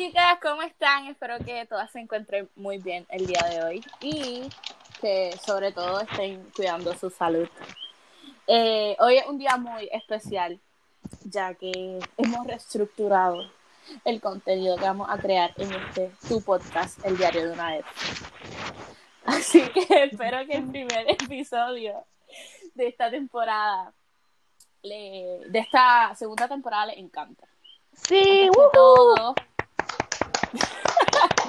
Chicas, ¿cómo están? Espero que todas se encuentren muy bien el día de hoy y que sobre todo estén cuidando su salud. Eh, hoy es un día muy especial ya que hemos reestructurado el contenido que vamos a crear en este tu podcast, El Diario de una vez. Así que espero que el primer episodio de esta temporada, le, de esta segunda temporada, le encanta. Sí, todo.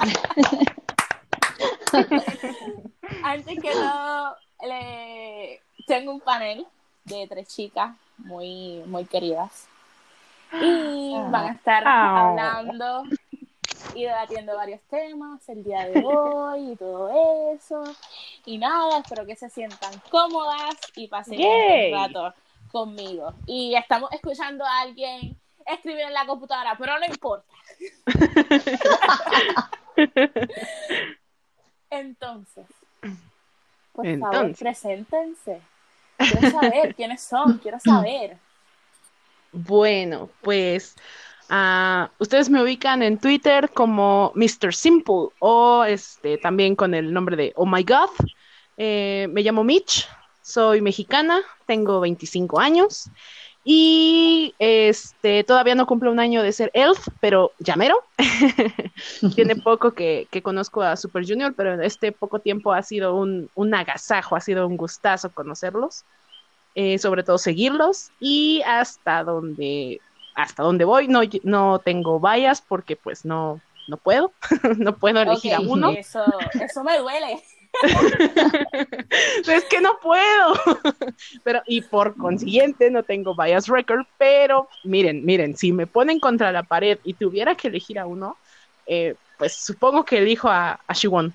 Antes que todo, le... tengo un panel de tres chicas muy, muy queridas. Y van a estar Ah. hablando y debatiendo varios temas el día de hoy y todo eso. Y nada, espero que se sientan cómodas y pasen Yay. un rato conmigo. Y estamos escuchando a alguien escribir en la computadora, pero no importa. Entonces, por favor, Entonces. preséntense. Quiero saber quiénes son, quiero saber. Bueno, pues ah, ustedes me ubican en Twitter como Mr. Simple o este también con el nombre de Oh My God. Eh, me llamo Mitch, soy mexicana, tengo 25 años y este todavía no cumplo un año de ser elf, pero ya mero. Tiene poco que, que conozco a Super Junior, pero en este poco tiempo ha sido un, un agasajo, ha sido un gustazo conocerlos. eh, sobre todo seguirlos y hasta donde hasta donde voy no, no tengo vallas porque pues no no puedo no puedo elegir a uno Eso, eso me duele. es que no puedo pero y por consiguiente no tengo bias record pero miren miren si me ponen contra la pared y tuviera que elegir a uno eh, pues supongo que elijo a, a Shiwon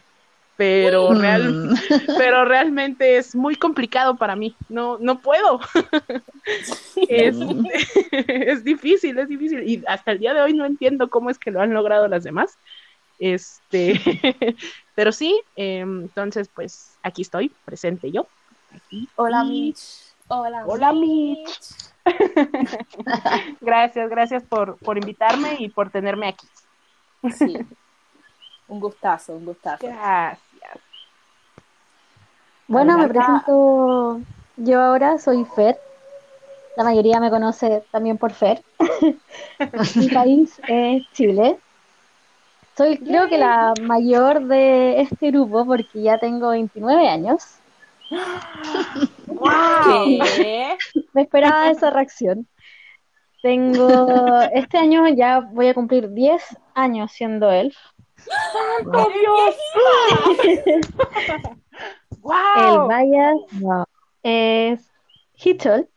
pero real, Mm. pero realmente es muy complicado para mí. No, no puedo. es, es difícil, es difícil. Y hasta el día de hoy no entiendo cómo es que lo han logrado las demás. Este, pero sí, eh, entonces pues aquí estoy, presente yo. Aquí. Hola, Mitch. Hola, Hola, Mitch. Gracias, gracias por, por invitarme y por tenerme aquí. Sí. Un gustazo, un gustazo. Gracias. Bueno, me presento yo ahora, soy Fer. La mayoría me conoce también por Fer. Mi país es Chile. Soy creo que la mayor de este grupo porque ya tengo 29 años. ¿Qué? Me esperaba esa reacción. Tengo, este año ya voy a cumplir 10 años siendo elf. ¡Oh, Dios! El ¡Wow! Bias no, es Hitchell.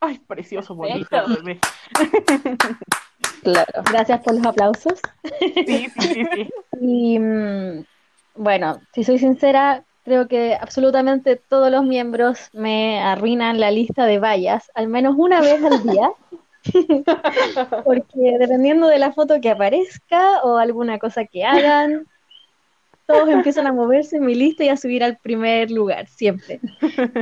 Ay, precioso, bonito, bebé. Claro. Gracias por los aplausos. Sí, sí, sí, sí. Y mm, bueno, si soy sincera, creo que absolutamente todos los miembros me arruinan la lista de vallas, al menos una vez al día. Porque dependiendo de la foto que aparezca o alguna cosa que hagan, todos empiezan a moverse en mi lista y a subir al primer lugar, siempre.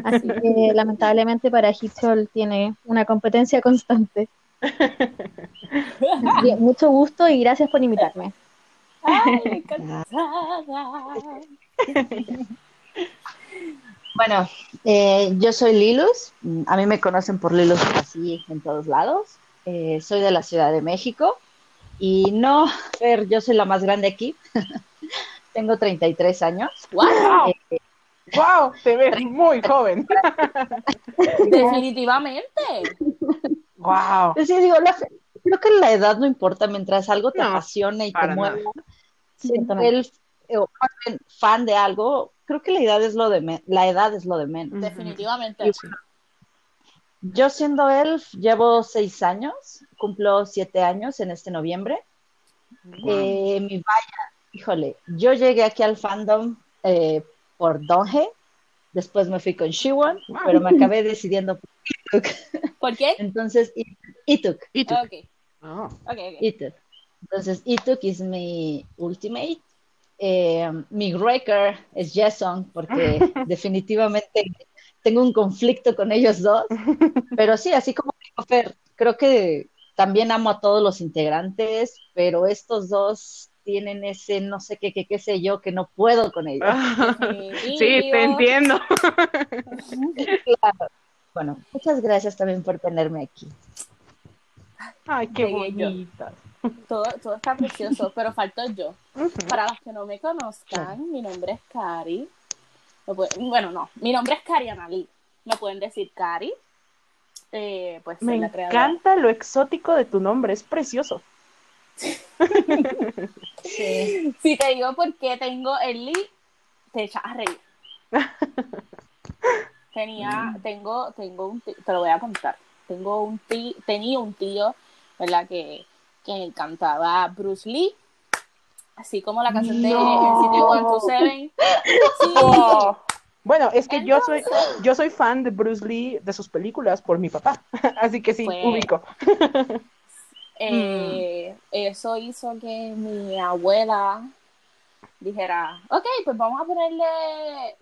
Así que lamentablemente para Hitchell tiene una competencia constante. Bien, mucho gusto y gracias por invitarme. Ay, cansada. Bueno, eh, yo soy Lilus. A mí me conocen por Lilus así en todos lados. Eh, soy de la Ciudad de México. Y no, Fer, yo soy la más grande aquí. Tengo 33 años. Wow, Eh, ¡Wow! Te ves muy joven. definitivamente. ¡Wow! sí, digo, la- creo que la edad no importa mientras algo te No, apasiona y te. Siendo Exactamente. el eh, fan de algo, creo que la edad es lo de men- la edad es lo de menos. Definitivamente. Yo siendo elf llevo seis años, cumplo siete años en este noviembre. Eh, mi vaya, híjole, yo llegué aquí al fandom eh, por Donge, después me fui con Shiwon, Wow. pero me acabé decidiendo por Ituk. ¿Por qué? Entonces, Ituk, ¿Y tú? Ok, Oh. ok, ok. Ituk. Entonces, Ituk es mi ultimate. Eh, mi Wrecker es Jason, porque definitivamente tengo un conflicto con ellos dos. Pero sí, así como dijo Fer, creo que también amo a todos los integrantes, pero estos dos tienen ese no sé qué, qué, qué sé yo, que no puedo con ellos. sí, te entiendo. claro. Bueno, muchas gracias también por tenerme aquí. Ay, qué bonita. Todo, todo está precioso, pero falto yo. Para los que no me conozcan, mi nombre es Cari. Bueno, no, mi nombre es Cari Analí. Me pueden decir Cari. Eh, pues me encanta lo exótico de tu nombre, es precioso. Sí. Si te digo por qué tengo el Lee, te echas a reír. Tenía, tengo, tengo un tío, te lo voy a contar. Tengo un tío, tenía un tío, ¿verdad? Que, que cantaba Bruce Lee, así como la canción de no. Sí. Oh. Bueno, es que yo soy yo soy fan de Bruce Lee de sus películas por mi papá, así que sí, pues, ubico. Eh, eso hizo que mi abuela dijera, ok, pues vamos a ponerle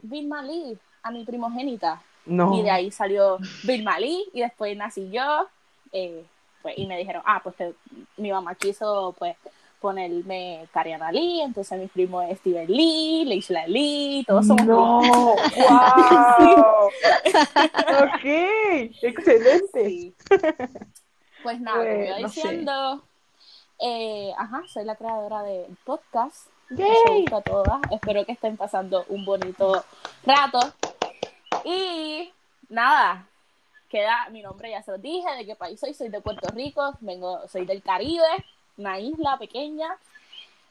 Bill Lee a mi primogénita. Y de ahí salió Bill Lee y después nací yo. Eh, pues, y me dijeron, ah, pues mi mamá quiso pues ponerme Cariana Lee, entonces mi primo es Steven Lee, Leisla Lee, todos somos No, wow. ok, excelente. Pues nada, como iba diciendo, eh, ajá, soy la creadora del podcast. Yay. a todas. Espero que estén pasando un bonito rato. Y nada, queda mi nombre, ya se lo dije, de qué país soy, soy de Puerto Rico, vengo, soy del Caribe, una isla pequeña.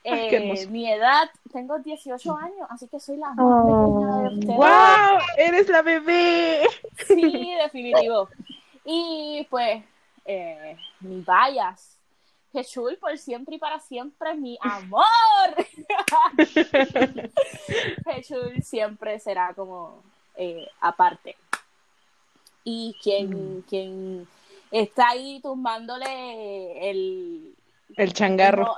Eh, mi edad, tengo 18 años, así que soy la más pequeña de ustedes. ¡Wow! ¡Eres la bebé! Sí, definitivo. Y pues, eh, mi vallas. Jesús, por siempre y para siempre, mi amor. Jesús siempre será como eh, aparte. Y quien, mm. quien está ahí tumbándole el, el changarro.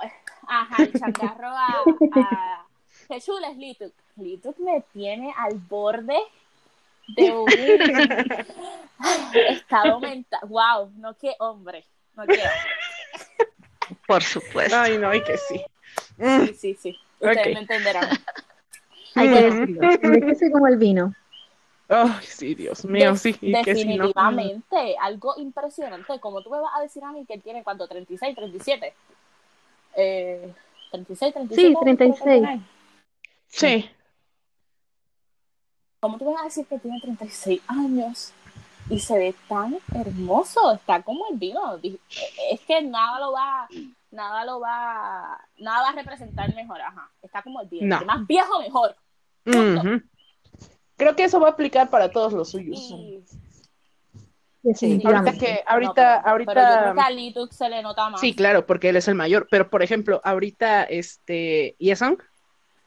ajá, el changarro a, a es Lituk. Lituk me tiene al borde de un estado mental. Wow, no qué hombre, no qué hombre. Por supuesto. Ay, no, y que sí. Sí, sí, sí. Ustedes me entenderán. Hay que decirlo. como el vino. Ay, sí, Dios mío, sí. definitivamente, algo impresionante. Como tú me vas a decir a mí que él tiene cuánto, 36, 37. Eh, 36, 37. Sí, 36. Sí. ¿Cómo tú vas a decir que tiene 36 años? Y se ve tan hermoso, está como el vino. Es que nada lo va, nada lo va, nada va a representar mejor, ajá. Está como el vino. Más viejo, mejor. Creo que eso va a aplicar para todos los suyos. Sí. Ahorita que, ahorita, ahorita. Pero yo creo que a Lituk se le nota más. Sí, claro, porque él es el mayor. Pero por ejemplo, ahorita, este, Yesong,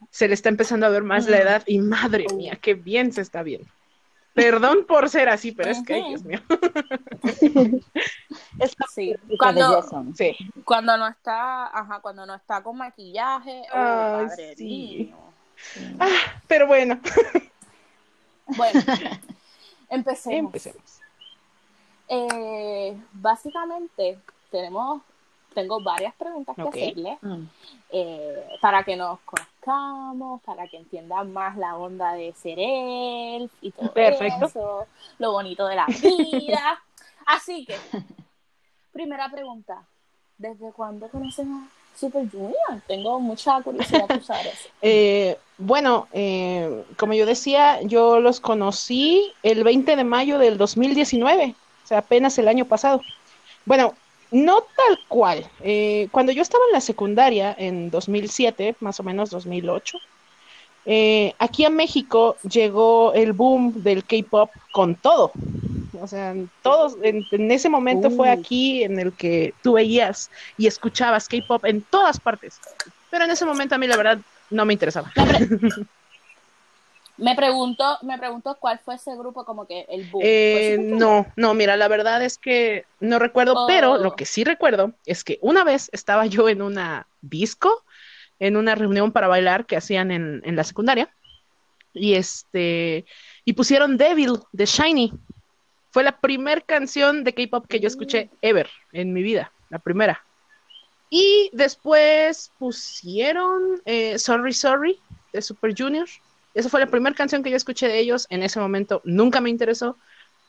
se le está empezando a ver más la edad y madre mía, qué bien se está viendo. Perdón por ser así, pero es que, Dios mío. es sí. Cuando, sí. cuando no está, ajá, cuando no está con maquillaje, oh, padre sí. Ah, pero bueno. Bueno, empecemos. Eh, básicamente, tenemos, tengo varias preguntas que hacerle mm. eh, para que nos conozcamos, para que entiendan más la onda de ser él y todo eso, lo bonito de la vida. Así que, primera pregunta, ¿desde cuándo conocen a Super Junior? Tengo mucha curiosidad por saber eso. Eh, bueno, eh, como yo decía, yo los conocí el 20 de mayo del 2019, o sea, apenas el año pasado. Bueno, no tal cual. Eh, cuando yo estaba en la secundaria, en 2007, más o menos 2008, eh, aquí a México llegó el boom del K-pop con todo. O sea, todos, en, ese momento fue uh. aquí en el que tú veías y escuchabas K-pop en todas partes. Pero en ese momento a mí la verdad no me interesaba. Me pregunto, me pregunto cuál fue ese grupo como que el boom. Eh, no, no, mira, la verdad es que no recuerdo, pero lo oh. que sí recuerdo es que una vez estaba yo en una disco, en una reunión para bailar que hacían en, en la secundaria, y este, y pusieron Devil de Shiny. Fue la primera canción de K-pop que yo escuché mm. ever en mi vida. la primera. Y después pusieron eh, Sorry Sorry de Super Junior. Esa fue la primera canción que yo escuché de ellos. En ese momento nunca me interesó.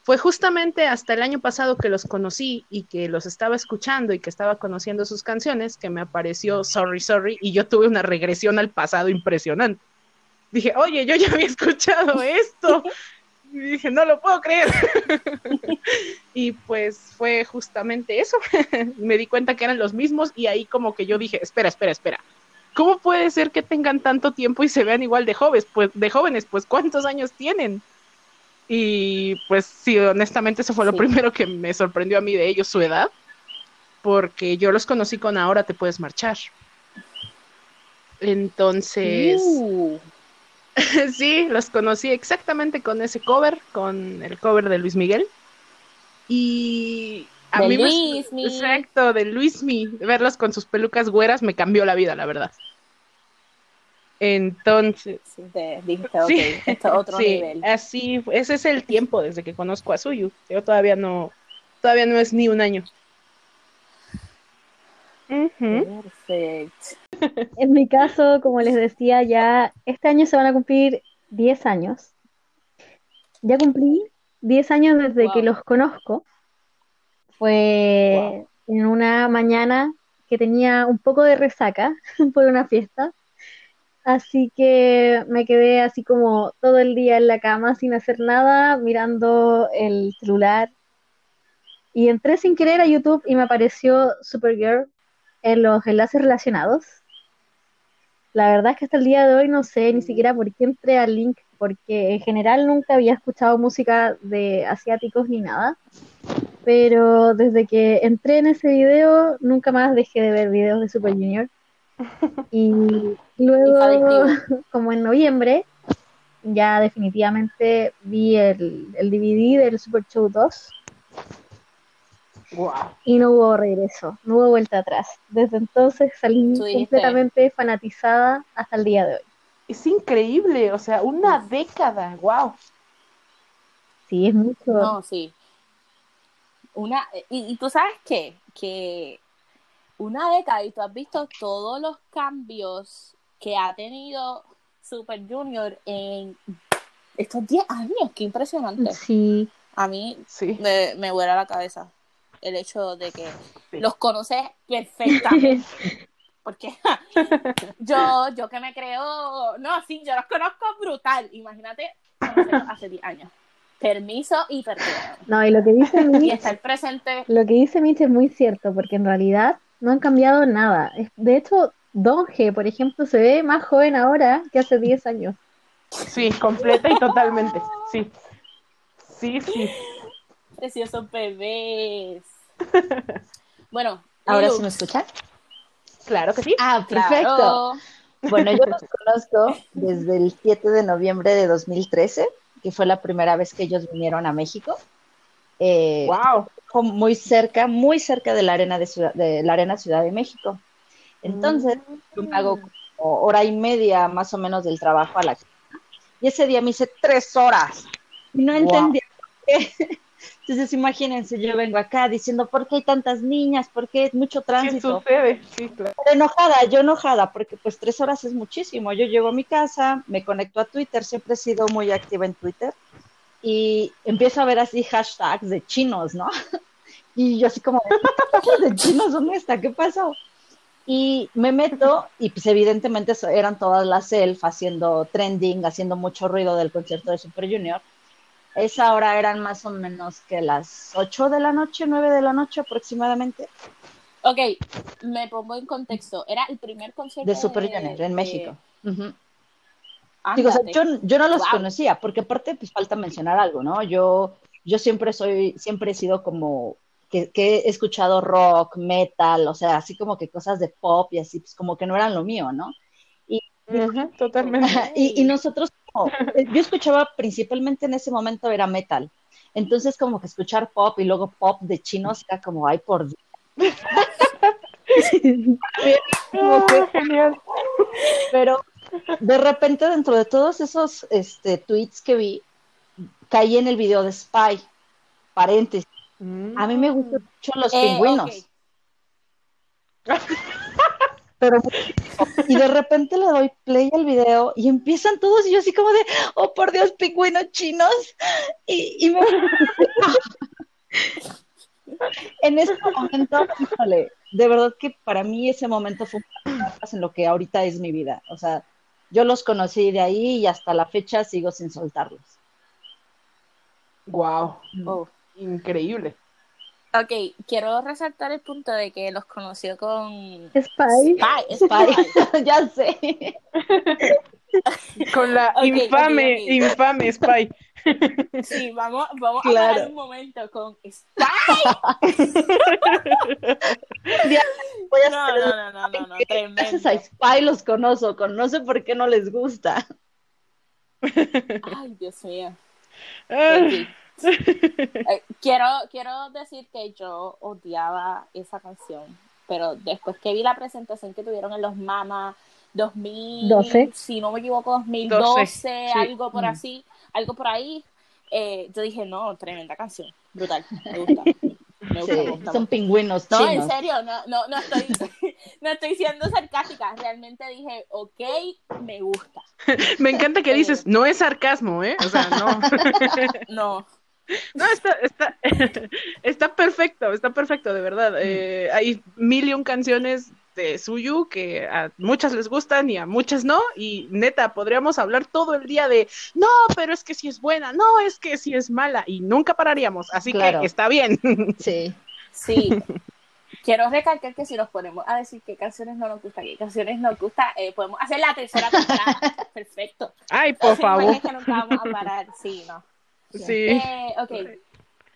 Fue justamente hasta el año pasado que los conocí y que los estaba escuchando y que estaba conociendo sus canciones que me apareció Sorry Sorry y yo tuve una regresión al pasado impresionante. Dije, oye, yo ya había escuchado esto. Y dije, no lo puedo creer. y pues fue justamente eso. Me di cuenta que eran los mismos y ahí como que yo dije, espera, espera, espera. ¿Cómo puede ser que tengan tanto tiempo y se vean igual de jóvenes? Pues de jóvenes, pues ¿cuántos años tienen? Y pues sí, honestamente eso fue lo primero que me sorprendió a mí de ellos, su edad, porque yo los conocí con Ahora te puedes marchar. Entonces, Uh, sí, los conocí exactamente con ese cover, con el cover de Luis Miguel. Y a De mí me- Luismi. exacto, de Luismi, verlos con sus pelucas güeras me cambió la vida, la verdad. Entonces, sí, te dijiste, ok, Sí. esto es otro sí, nivel. así, ese es el tiempo desde que conozco a Suyu. Yo todavía no, todavía no es ni un año. Perfecto. En mi caso, como les decía, ya este año se van a cumplir 10 años. Ya cumplí 10 años desde Wow. que los conozco. Fue en una mañana que tenía un poco de resaca por una fiesta. Así que me quedé así como todo el día en la cama sin hacer nada, mirando el celular. Y entré sin querer a YouTube y me apareció Supergirl en los enlaces relacionados. La verdad es que hasta el día de hoy no sé ni siquiera por qué entré al link, porque en general nunca había escuchado música de asiáticos ni nada. Pero desde que entré en ese video, nunca más dejé de ver videos de Super Junior. Y luego, como en noviembre, ya definitivamente vi el, el DVD del Super Show 2 Wow. y no hubo regreso, no hubo vuelta atrás. Desde entonces salí completamente fanatizada hasta el día de hoy. Es increíble, o sea, una década, wow. Sí, es mucho. No, sí. Una, y, y tú sabes qué? que una década y tú has visto todos los cambios que ha tenido Super Junior en estos 10 años, qué impresionante. Sí, A mí Sí. me, me vuela la cabeza el hecho de que Sí. los conoces perfectamente. Porque ja, yo, yo que me creo, no, sí, yo los conozco brutal. Imagínate conocerlos hace 10 años. Permiso y perdón. no, y lo que dice Y Mitch, estar presente. lo que dice Mitch es muy cierto, porque en realidad no han cambiado nada. De hecho, Don G, por ejemplo, se ve más joven ahora que hace 10 años. Sí, completa y totalmente. Sí. Sí, sí. Preciosos bebés. Bueno, ¿Ahora sí me escuchan? Claro que sí. Ah, perfecto. claro. Bueno, yo los conozco desde el 7 de noviembre de 2013, que fue la primera vez que ellos vinieron a México. Eh, Wow. muy cerca, muy cerca de la arena de, Ciudad, de la arena Ciudad de México. Entonces, yo me hago como hora y media más o menos del trabajo a la casa. Y ese día me hice tres horas. Y no Wow. entendía por qué. Entonces, imagínense, yo vengo acá diciendo, ¿por qué hay tantas niñas? ¿Por qué hay mucho ¿Qué tránsito? sucede? Sí, claro. Pero enojada, yo enojada, porque pues tres horas es muchísimo. Yo llego a mi casa, me conecto a Twitter, siempre he sido muy activa en Twitter, y empiezo a ver así hashtags de chinos, ¿no? Y yo así como, ¿qué de chinos? ¿Dónde está? ¿Qué pasó? Y me meto, y pues evidentemente eran todas las self haciendo trending, haciendo mucho ruido del concierto de Super Junior. Esa hora eran más o menos que las 8 de la noche, 9 de la noche aproximadamente. Ok, me pongo en contexto. Era el primer concierto de Super Junior en México. Digo, o sea, Ándate. yo, yo no los Wow. conocía, porque aparte pues falta mencionar algo, ¿no? Yo, yo siempre soy, siempre he sido como que, que he escuchado rock, metal, o sea, así como que cosas de pop y así, pues como que no eran lo mío, ¿no? Ujú, totalmente. Y, y nosotros, eh, yo escuchaba principalmente en ese momento era metal. Entonces, como que escuchar pop y luego pop de chinos era como, ay, por Dios. Ah, genial. pero de repente, dentro de todos esos este, tweets que vi, caí en el video de Spy. Paréntesis. A mí me gustan mucho los Eh, pingüinos. Pero y de repente le doy play al video y empiezan todos y yo así como de, oh por Dios, pingüinos chinos. Y, y me... en ese momento, híjole, de verdad que para mí ese momento fue un en lo que ahorita es mi vida. O sea, yo los conocí de ahí y hasta la fecha sigo sin soltarlos. Wow. Oh. Increíble. Ok, quiero resaltar el punto de que los conoció con Spy. Spy, Spy. ya sé. Con la infame, infame Spy. Sí, vamos, vamos Claro. a hablar un momento con Spy. Voy a No, no, no, no, no, no, tremendo. Gracias a Spy los conozco, no sé por qué no les gusta. Ay, Dios mío. Eh, quiero, quiero decir que yo odiaba esa canción, pero después que vi la presentación que tuvieron en los Mama 2000, 12. si no me equivoco, 2012, 12, sí. algo por Mm. así, algo por ahí, eh, yo dije, no, tremenda canción, brutal, me gusta, me gusta, Sí, me gusta. son pingüinos No, en serio, no, no, no estoy, no estoy siendo sarcástica, realmente dije, ok, me gusta, Me encanta que dices, no es sarcasmo, ¿eh? O sea, no. no, No, está, está, está perfecto, está perfecto, de verdad. Eh, hay mil y un canciones de Suyu que a muchas les gustan y a muchas no. Y neta, podríamos hablar todo el día de, no, pero es que si es buena, no, es que si es mala. Y nunca pararíamos, así Claro. que está bien. Sí. Sí. Quiero recalcar que si nos ponemos a decir qué canciones no nos gustan, qué canciones nos gusta, eh, podemos hacer la tercera temporada. Perfecto. Ay, por favor. es que nunca vamos a parar. Sí, no. Sí. Eh, ok,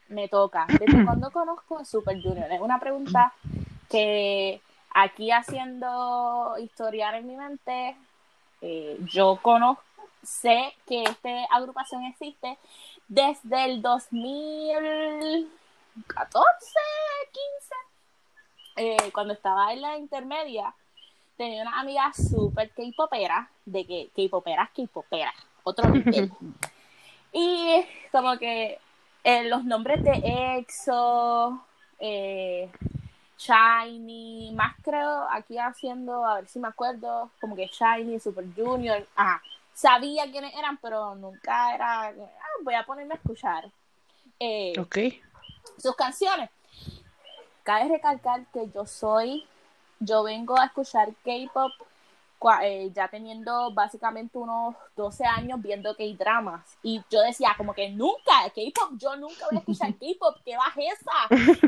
me toca. ¿Desde cuándo conozco a Super Junior? Es una pregunta que aquí haciendo historiar en mi mente, eh, yo conozco, sé que esta agrupación existe desde el 2014, 15, eh, cuando estaba en la intermedia. Tenía una amiga súper K-popera, de que K-popera es K-popera, otro nivel. Y como que eh, los nombres de EXO, eh, Shiny, más creo, aquí haciendo, a ver si me acuerdo, como que Shiny, Super Junior, ajá. Sabía quiénes eran, pero nunca era, ah, voy a ponerme a escuchar eh, Ok. sus canciones. Cabe recalcar que yo soy, yo vengo a escuchar K-pop eh, ya teniendo básicamente unos 12 años viendo K-dramas. Y yo decía, como que nunca, K-pop, yo nunca voy a escuchar K-pop, ¿qué bajeza?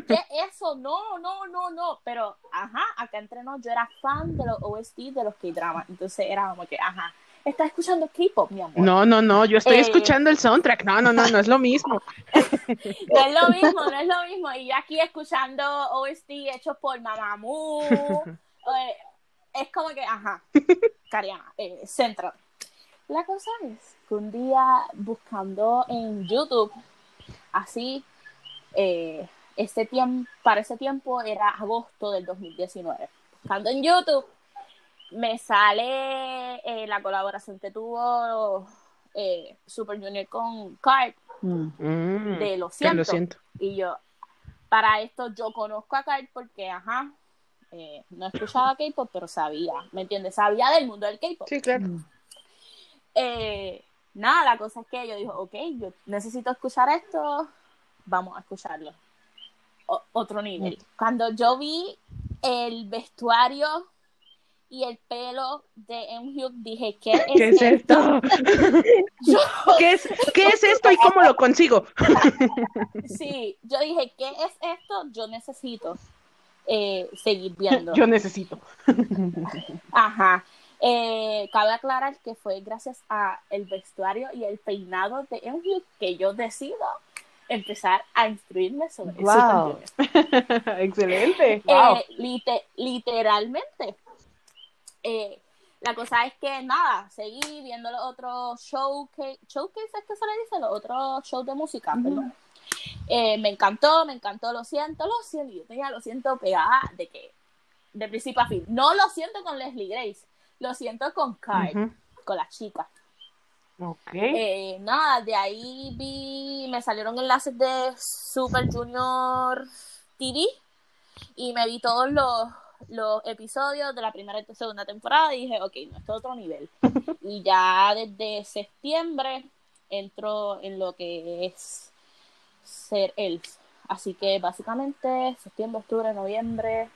¿Qué es eso? No, no, no, no. Pero, ajá, acá entre nos, yo era fan de los OST de los K-dramas. Entonces era como que, ajá, estás escuchando K-pop, mi amor. No, no, no, yo estoy Eh. escuchando el soundtrack. No, no, no, no es lo mismo. No es lo mismo, no es lo mismo. Y yo aquí escuchando OST hechos por Mamamoo. es como que, ajá, Cariana, eh, centro. La cosa es que un día buscando en YouTube, así, eh, este tiempo, para ese tiempo era agosto del 2019. Buscando en YouTube, me sale eh, la colaboración que tuvo eh, Super Junior con Card Mm. De Lo siento. lo siento. Y yo, para esto yo conozco a Kyle porque, ajá, eh, no escuchaba K-pop, pero sabía, ¿me entiendes? Sabía del mundo del K-pop. Sí, claro. Eh, nada, la cosa es que yo digo, ok, yo necesito escuchar esto, vamos a escucharlo. O- otro nivel. Cuando yo vi el vestuario y el pelo de Eunhyuk, dije, ¿qué es, ¿Qué es esto? Yo- ¿Qué es, ¿Qué es esto y cómo lo consigo? sí, yo dije, ¿qué es esto? Yo necesito eh, seguir viendo. Yo necesito. Ajá. Eh, cabe aclarar que fue gracias a el vestuario y el peinado de Eunhyuk que yo decido empezar a instruirme sobre Wow. Excelente. Wow. Eh, lite- literalmente. Eh, la cosa es que nada, seguí viendo los otros showcase, showcase es que se le dice, los otros shows de música, perdón. Eh, me encantó, me encantó, lo siento, lo siento, yo tenía lo siento pegada de que, de principio a fin. No lo siento con Leslie Grace, lo siento con Ujú. con la chica. Ok. Eh, nada, de ahí vi, me salieron enlaces de Super Junior TV y me vi todos los, los episodios de la primera y segunda temporada y dije, ok, no, esto es otro nivel. y ya desde septiembre entro en lo que es ser elf. Así que básicamente septiembre, octubre, noviembre,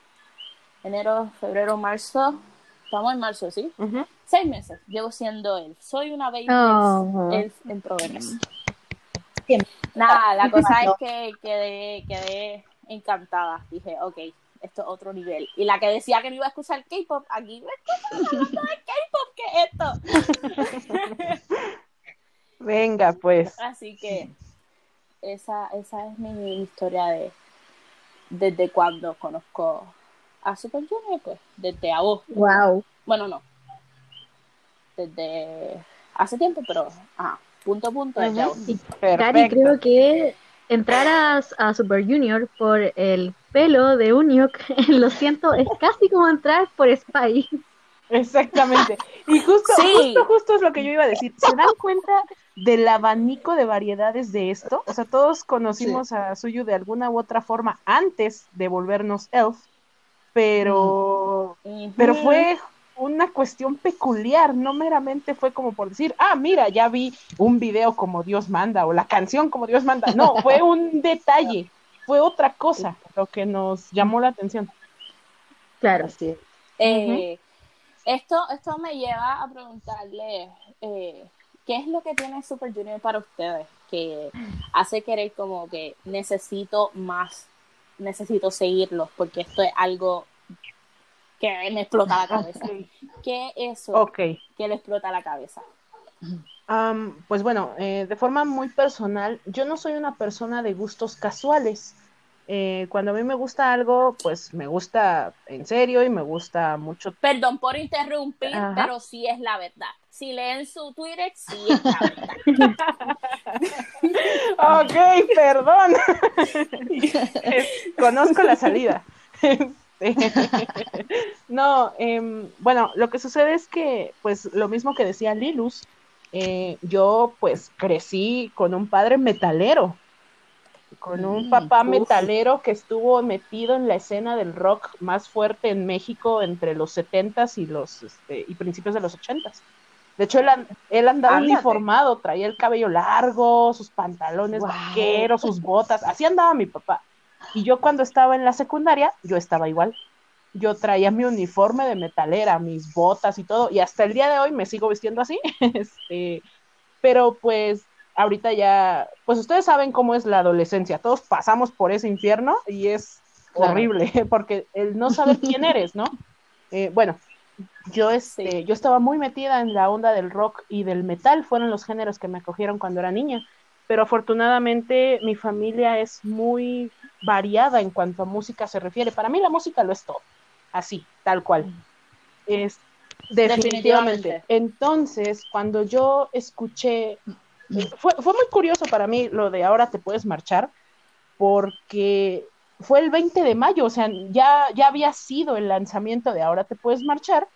enero, febrero, marzo. Estamos en marzo, ¿sí? Seis meses llevo siendo elf. Soy una baby Oh. elf en progreso. Bien. Nada, la cosa es que quedé, quedé encantada. Dije, ok, esto es otro nivel. Y la que decía que no iba a escuchar K-pop, aquí me de K-pop, ¿qué es esto? Venga, pues. Así que esa, esa es mi historia de desde cuando conozco a Super Junior, pues, desde agosto. Wow. Bueno, no. Desde hace tiempo, pero ajá, punto a punto desde agosto. Cari, creo que entrar a, a Super Junior por el pelo de Uniok, lo siento, es casi como entrar por Spy. Exactamente. Y justo, Sí. justo, justo es lo que yo iba a decir. ¿Se dan cuenta del abanico de variedades de esto? O sea, todos conocimos a Suyu de alguna u otra forma antes de volvernos elf, pero, Ujú. pero fue una cuestión peculiar, no meramente fue como por decir, ah, mira, ya vi un video como Dios manda o la canción como Dios manda. No, fue un detalle, fue otra cosa lo que nos llamó la atención. Claro. Es. Eh, esto, esto me lleva a preguntarle eh, qué es lo que tiene Super Junior para ustedes que hace querer como que necesito más, necesito seguirlos porque esto es algo que me explota la cabeza. ¿Qué es eso que le explota la cabeza? Am, pues bueno, eh, de forma muy personal, yo no soy una persona de gustos casuales. Eh, cuando a mí me gusta algo, pues me gusta en serio y me gusta mucho. Perdón por interrumpir, Ajá. pero sí es la verdad. Si leen su Twitter, sí es la verdad. Ok, perdón. Eh, Conozco la salida. Este, No, em, bueno, lo que sucede es que, pues, lo mismo que decía Lilus, eh, yo, pues, crecí con un padre metalero, con un Mm, papá uf. metalero que estuvo metido en la escena del rock más fuerte en México entre los 70s y los este, y principios de los 80s. De hecho, él, él andaba uniformado, traía el cabello largo, sus pantalones Wow. vaqueros, sus botas, así andaba mi papá. Y yo cuando estaba en la secundaria, yo estaba igual. Yo traía mi uniforme de metalera, mis botas y todo, y hasta el día de hoy me sigo vistiendo así. Este, pero pues ahorita ya, pues ustedes saben cómo es la adolescencia, todos pasamos por ese infierno y es Claro. horrible, porque el no saber quién eres, ¿no? Eh, bueno, yo, este, Sí. yo estaba muy metida en la onda del rock y del metal, fueron los géneros que me acogieron cuando era niña, pero afortunadamente mi familia es muy variada en cuanto a música se refiere. Para mí la música lo es todo, así, tal cual. Es definitivamente. Definitivamente. Entonces, cuando yo escuché, fue, fue muy curioso para mí lo de ahora te puedes marchar, porque fue el 20 de mayo, o sea, ya, ya había sido el lanzamiento de ahora te puedes marchar,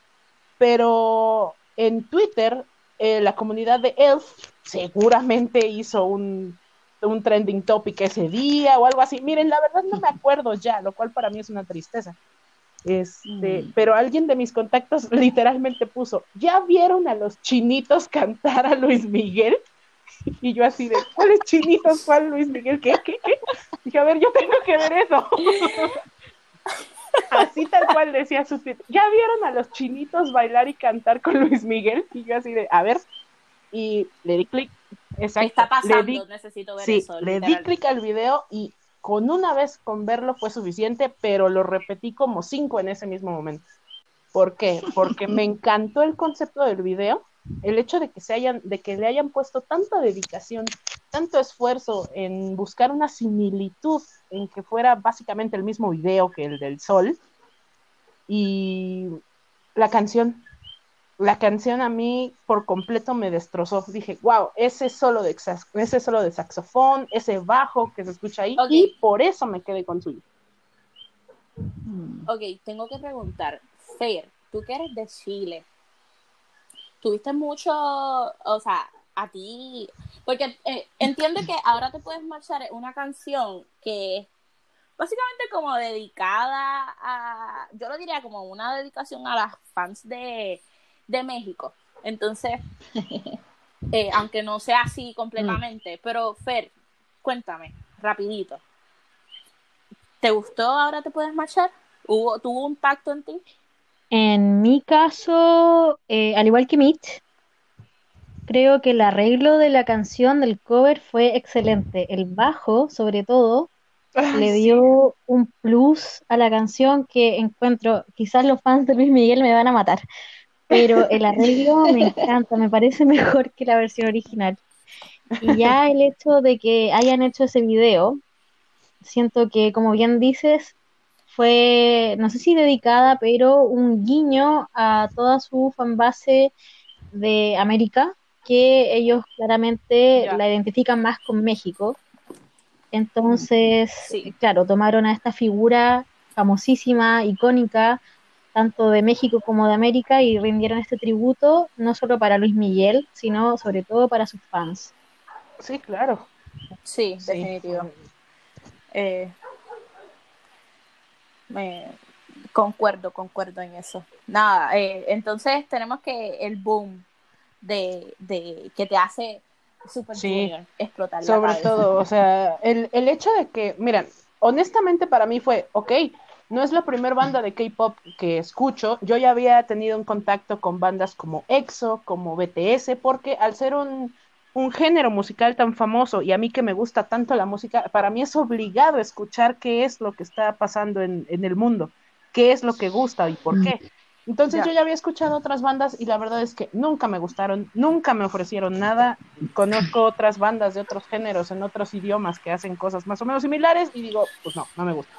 pero en Twitter eh, la comunidad de Elf seguramente hizo un, un trending topic ese día o algo así. Miren, la verdad no me acuerdo ya, lo cual para mí es una tristeza. Este, Mm. pero alguien de mis contactos literalmente puso, ¿ya vieron a los chinitos cantar a Luis Miguel? Y yo así de, ¿cuáles chinitos? ¿Cuál Luis Miguel? ¿Qué? ¿Qué? ¿Qué? Dije, a ver, yo tengo que ver eso. Así tal cual decía su tweet. ¿Ya vieron a los chinitos bailar y cantar con Luis Miguel? Y yo así de, a ver. Y le di clic. ¿Qué Exacto. está pasando? Le di, Necesito ver sí, eso. le di clic al video y con una vez con verlo fue suficiente, pero lo repetí como cinco en ese mismo momento. ¿Por qué? Porque me encantó el concepto del video, el hecho de que se hayan, de que le hayan puesto tanta dedicación, tanto esfuerzo en buscar una similitud en que fuera básicamente el mismo video que el del sol. Y la canción, la canción a mí por completo me destrozó. Dije, wow, ese solo de, ese solo de saxofón, ese bajo que se escucha ahí, y por eso me quedé con suyo. Ok, tengo que preguntar, Fer, tú que eres de Chile, ¿tuviste mucho, o sea, a ti, porque eh, entiendo que ahora te puedes marchar es una canción que básicamente como dedicada a, yo lo diría como una dedicación a las fans de, de México. Entonces, eh, aunque no sea así completamente, pero Fer, cuéntame, rapidito. ¿Te gustó Ahora te puedes marchar? ¿Hubo, ¿Tuvo un impacto en ti? En mi caso, eh, al igual que Mitch, creo que el arreglo de la canción del cover fue excelente. El bajo, sobre todo, le dio un plus a la canción que encuentro, quizás los fans de Luis Miguel me van a matar, pero el arreglo me encanta, me parece mejor que la versión original. Y ya el hecho de que hayan hecho ese video, siento que, como bien dices, fue, no sé si dedicada, pero un guiño a toda su fanbase de América, que ellos claramente la identifican más con México. Entonces, claro, tomaron a esta figura famosísima, icónica, tanto de México como de América, y rindieron este tributo, no solo para Luis Miguel, sino sobre todo para sus fans. Sí, claro. Sí, definitivo. Eh, me concuerdo, concuerdo en eso. Nada, eh, entonces tenemos que el boom de, de que te hace Super Junior explotar. Sobre todo, o sea, el, el hecho de que, miren, honestamente para mí fue, ok, no es la primera banda de K-pop que escucho. Yo ya había tenido un contacto con bandas como EXO, como BTS, porque al ser un, un género musical tan famoso y a mí que me gusta tanto la música, para mí es obligado escuchar qué es lo que está pasando en, en el mundo, qué es lo que gusta y por qué. Entonces yo ya había escuchado otras bandas y la verdad es que nunca me gustaron, nunca me ofrecieron nada. Conozco otras bandas de otros géneros en otros idiomas que hacen cosas más o menos similares y digo, pues no, no me gusta.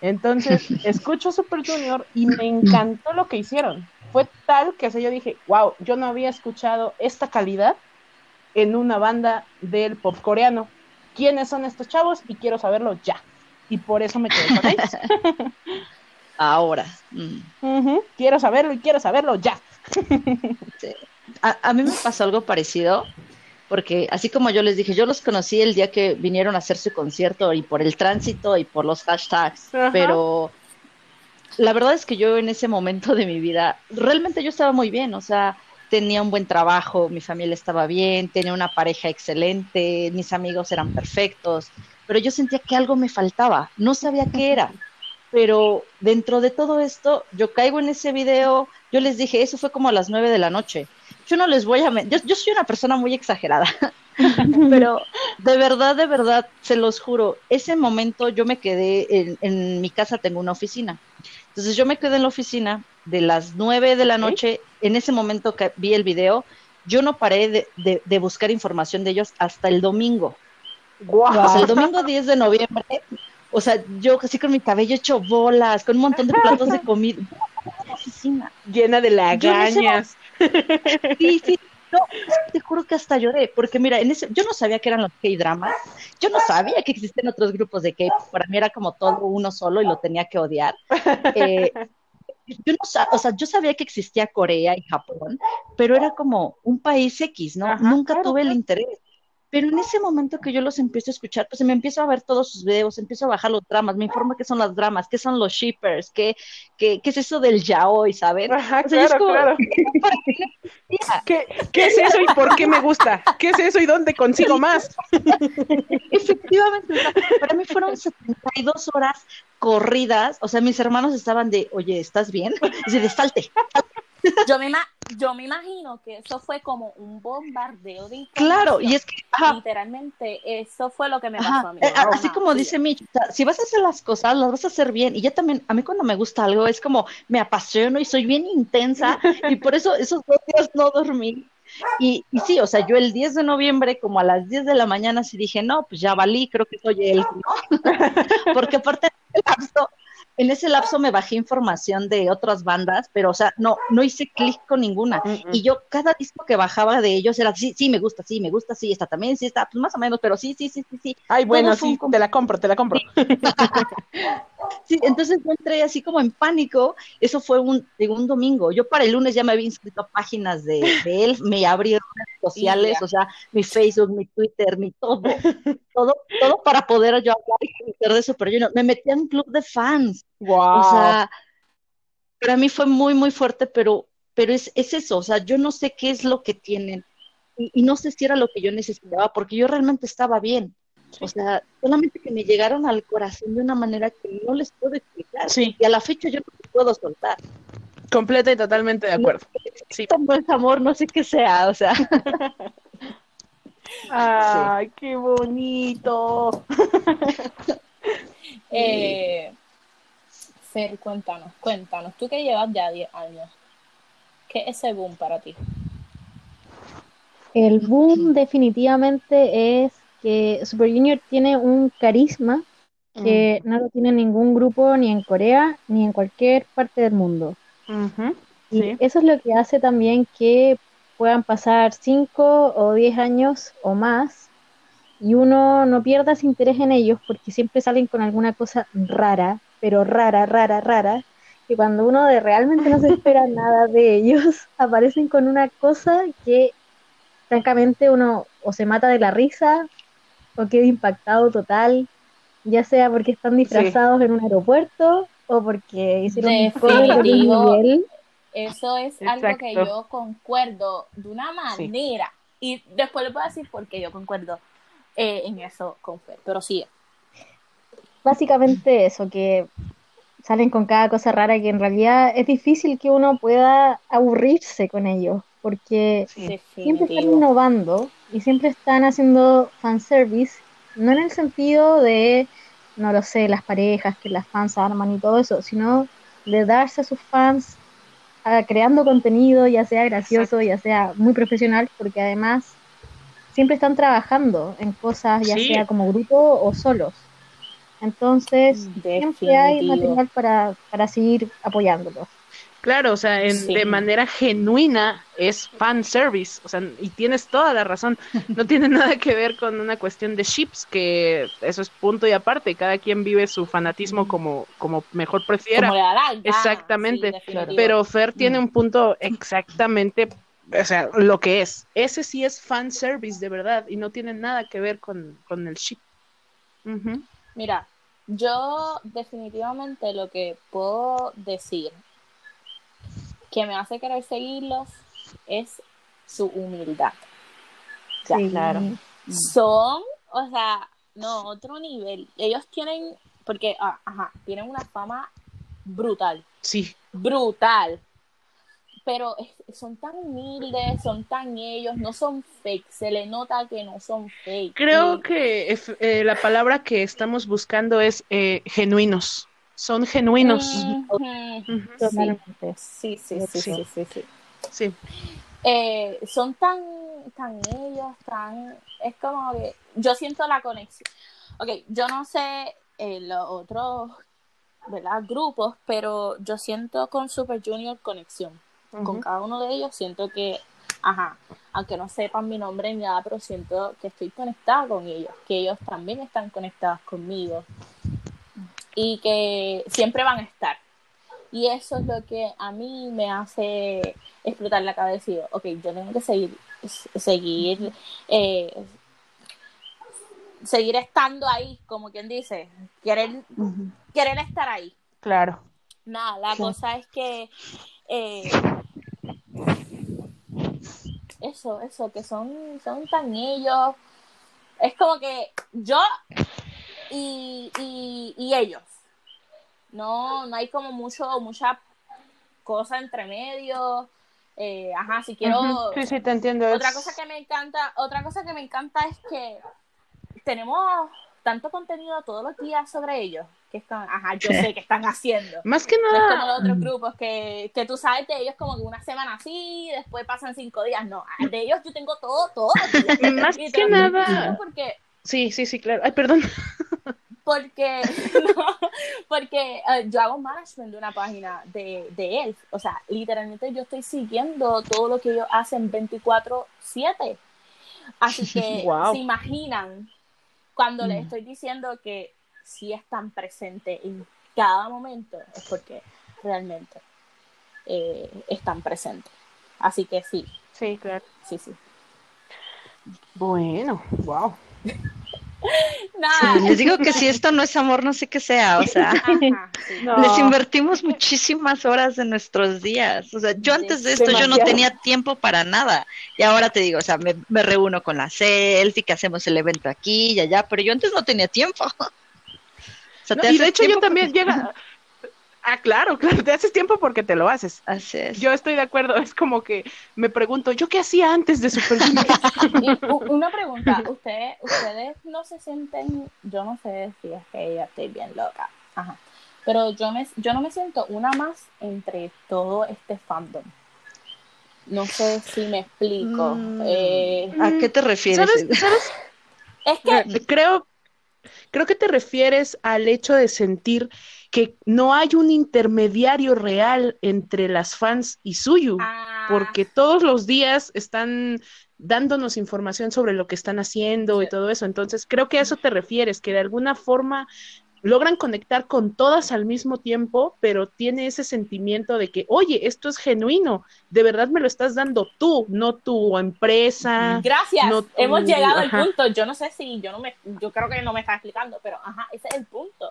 Entonces escucho Super Junior y me encantó lo que hicieron. Fue tal que yo dije, wow, yo no había escuchado esta calidad en una banda del pop coreano. ¿Quiénes son estos chavos? Y quiero saberlo ya. Y por eso me quedé con ellos. Ahora. Mm. Quiero saberlo y quiero saberlo ya. a, mí me pasó algo parecido, porque así como yo les dije, yo los conocí el día que vinieron a hacer su concierto y por el tránsito y por los hashtags, pero la verdad es que yo en ese momento de mi vida, realmente yo estaba muy bien, o sea, tenía un buen trabajo, mi familia estaba bien, tenía una pareja excelente, mis amigos eran perfectos, pero yo sentía que algo me faltaba, no sabía qué era. Pero dentro de todo esto, yo caigo en ese video, yo les dije, eso fue como a las nueve de la noche. Yo no les voy a... Yo, yo soy una persona muy exagerada, pero de verdad, de verdad, se los juro, ese momento yo me quedé, en, en mi casa tengo una oficina, entonces yo me quedé en la oficina de las 9 de la noche, en ese momento que vi el video, yo no paré de, buscar información de ellos hasta el domingo. O sea, el domingo 10 de noviembre, o sea, yo así con mi cabello hecho bolas, con un montón de platos de comida, oficina. Llena de lagañas. Sí, sí, te juro que hasta lloré, porque mira, en ese, yo no sabía que eran los K-dramas, yo no sabía que existen otros grupos de K, para mí era como todo uno solo y lo tenía que odiar. Eh, yo no o sea, yo sabía que existía Corea y Japón, pero era como un país X, ¿no? Nunca tuve el interés. Pero en ese momento que yo los empiezo a escuchar, pues me empiezo a ver todos sus videos, empiezo a bajar los dramas, me informo qué son las dramas, qué son los shippers, qué, qué, qué es eso del yaoi, ¿saben? Ajá, claro, claro. ¿Qué, ¿Qué es eso y por qué me gusta? ¿Qué es eso y dónde consigo más? Efectivamente, para mí fueron 72 horas corridas, o sea, mis hermanos estaban de, oye, ¿estás bien? Y se de, salte, yo me, yo me imagino que eso fue como un bombardeo de Claro, y es que literalmente eso fue lo que me pasó a mí. Eh, así como dice Mitch, si vas a hacer las cosas, las vas a hacer bien. Y ya también, a mí cuando me gusta algo es como me apasiono y soy bien intensa y por eso esos dos días no dormí. Y, y, sí, o sea, yo el 10 de noviembre, como a las 10 de la mañana, sí dije, no, pues ya valí, creo que soy él, Porque aparte, en ese lapso me bajé información de otras bandas, pero o sea, no, no hice clic con ninguna. Y yo cada disco que bajaba de ellos era, sí, sí, me gusta, sí, me gusta, sí, está también, sí, está, pues más o menos, pero sí, sí, sí, sí, sí. Ay, bueno, sí, te la compro, te la compro. Sí. entonces yo entré así como en pánico, eso fue un, un domingo. Yo para el lunes ya me había inscrito a páginas de, él, me abrieron sociales, ya. o sea, mi Facebook, mi Twitter, mi todo, todo, todo para poder yo hablar y conocer de Super Junior. Me metí en un club de fans, Wow. o sea, para mí fue muy, muy fuerte, pero, pero es, es eso, o sea, yo no sé qué es lo que tienen y, y no sé si era lo que yo necesitaba, porque yo realmente estaba bien. O sea, solamente que me llegaron al corazón de una manera que no les puedo explicar. Sí. Y a la fecha yo no me puedo soltar. Completa y totalmente de acuerdo. Sí. Tan buen amor, no sé qué sea, o sea. Ay, qué bonito. Eh, Fer, cuéntanos, cuéntanos. Tú que llevas ya 10 años, ¿qué es ese boom para ti? El boom definitivamente es que Super Junior tiene un carisma que no lo tiene ningún grupo ni en Corea ni en cualquier parte del mundo. Y Sí. eso es lo que hace también que puedan pasar 5 o 10 años o más y uno no pierda ese interés en ellos porque siempre salen con alguna cosa rara, pero rara, rara, rara, que cuando uno de realmente no se espera nada de ellos, aparecen con una cosa que francamente uno o se mata de la risa o queda impactado total, ya sea porque están disfrazados en un aeropuerto o porque hicieron un Definitivo. Miguel. Eso es algo que yo concuerdo de una Sí. manera. Y después les voy a decir por qué yo concuerdo eh, en eso con Fer. Pero sí, Básicamente eso, que salen con cada cosa rara que en realidad es difícil que uno pueda aburrirse con ellos, porque Sí. siempre están innovando y siempre están haciendo fanservice, no en el sentido de, no lo sé, las parejas que las fans arman y todo eso, sino de darse a sus fans creando contenido, ya sea gracioso, ya sea muy profesional, porque además siempre están trabajando en cosas, ya Sí. sea como grupo o solos. Entonces, siempre hay material para, para seguir apoyándolos. Claro, o sea, en- Sí. de manera genuina es fan service, o sea, y tienes toda la razón. No tiene nada que ver con una cuestión de ships, que eso es punto y aparte, cada quien vive su fanatismo como, como mejor prefiera. Como la. Exactamente. Sí. Pero Fer tiene un punto exactamente, o sea, lo que es. Ese sí es fan service de verdad y no tiene nada que ver con, con el ship. Mira, yo definitivamente lo que puedo decir que me hace querer seguirlos es su humildad. Ya, Sí. claro. Son, o sea, no, otro nivel. Ellos tienen, porque, ah, ajá, tienen una fama brutal, Sí, brutal. Pero es- son tan humildes, son tan ellos, no son fake, se le nota que no son fake. creo que eh, la palabra que estamos buscando es eh, genuinos. Son genuinos. Totalmente. Sí, sí, sí, Sí. sí, sí, sí. Sí, Eh, son tan, tan ellos, tan, es como que yo siento la conexión. Ok, yo no sé eh, los otros, ¿verdad? Grupos, pero yo siento con Super Junior conexión. Con cada uno de ellos siento que, ajá, aunque no sepan mi nombre ni nada, pero siento que estoy conectada con ellos, que ellos también están conectados conmigo y que siempre van a estar. Y eso es lo que a mí me hace explotar la cabeza y digo, ok, yo tengo que seguir, seguir, eh, seguir estando ahí, como quien dice, querer, querer estar ahí. claro. Nada, la Sí. cosa es que eh, eso, eso, que son, son tan ellos. Es como que yo y, y, y ellos. No, no hay como mucho, mucha cosa entre medio. Eh, ajá, si quiero. Ujú. Sí, sí, te entiendo. Otra es- cosa que me encanta, otra cosa que me encanta es que tenemos tanto contenido todos los días sobre ellos. Que están, ajá, yo Sí. sé que están haciendo. Más que No es como nada, los otros grupos que, que tú sabes de ellos como que una semana así, después pasan cinco días. No, de ellos yo tengo todo, días. más que nada, Porque, sí, sí, sí, claro. Ay, perdón. Porque, no, porque eh, yo hago management de una página de, de Elf. O sea, literalmente yo estoy siguiendo todo lo que ellos hacen 24-7. Así que Wow. se imaginan cuando les Mm. estoy diciendo que sí están presentes en cada momento, es porque realmente eh, están presentes. Así que sí, Sí, claro. sí, sí. Bueno, wow. Les digo que si esto no es amor, no sé qué sea, o sea, Ajá, sí. No. les invertimos muchísimas horas de nuestros días. O sea, yo antes de esto yo no tenía tiempo para nada. Y ahora te digo, o sea, me, me reúno con la selfie, que hacemos el evento aquí y allá, pero yo antes no tenía tiempo. O sea, No, te y de hecho yo también porque- llega. Ah, claro, claro, te haces tiempo porque te lo haces. Así es. Yo estoy de acuerdo, es como que me pregunto, ¿yo qué hacía antes de Super Junior? Una pregunta, ¿ustedes, ustedes no se sienten, yo no sé si es que ya estoy bien loca, ajá, pero yo, me, yo no me siento una más entre todo este fandom. No sé si me explico. Mm. Eh, ¿A qué te refieres? ¿Sabes? ¿Sabes? es que, Creo, creo que te refieres al hecho de sentir que no hay un intermediario real entre las fans y Suyu, ah, porque todos los días están dándonos información sobre lo que están haciendo y todo eso. Entonces, creo que a eso te refieres, que de alguna forma logran conectar con todas al mismo tiempo, pero tiene ese sentimiento de que, oye, esto es genuino, de verdad me lo estás dando tú, no tu empresa. gracias, no hemos llegado al punto. Yo no sé si, yo no me, yo creo que no me está explicando, pero ajá, ese es el punto.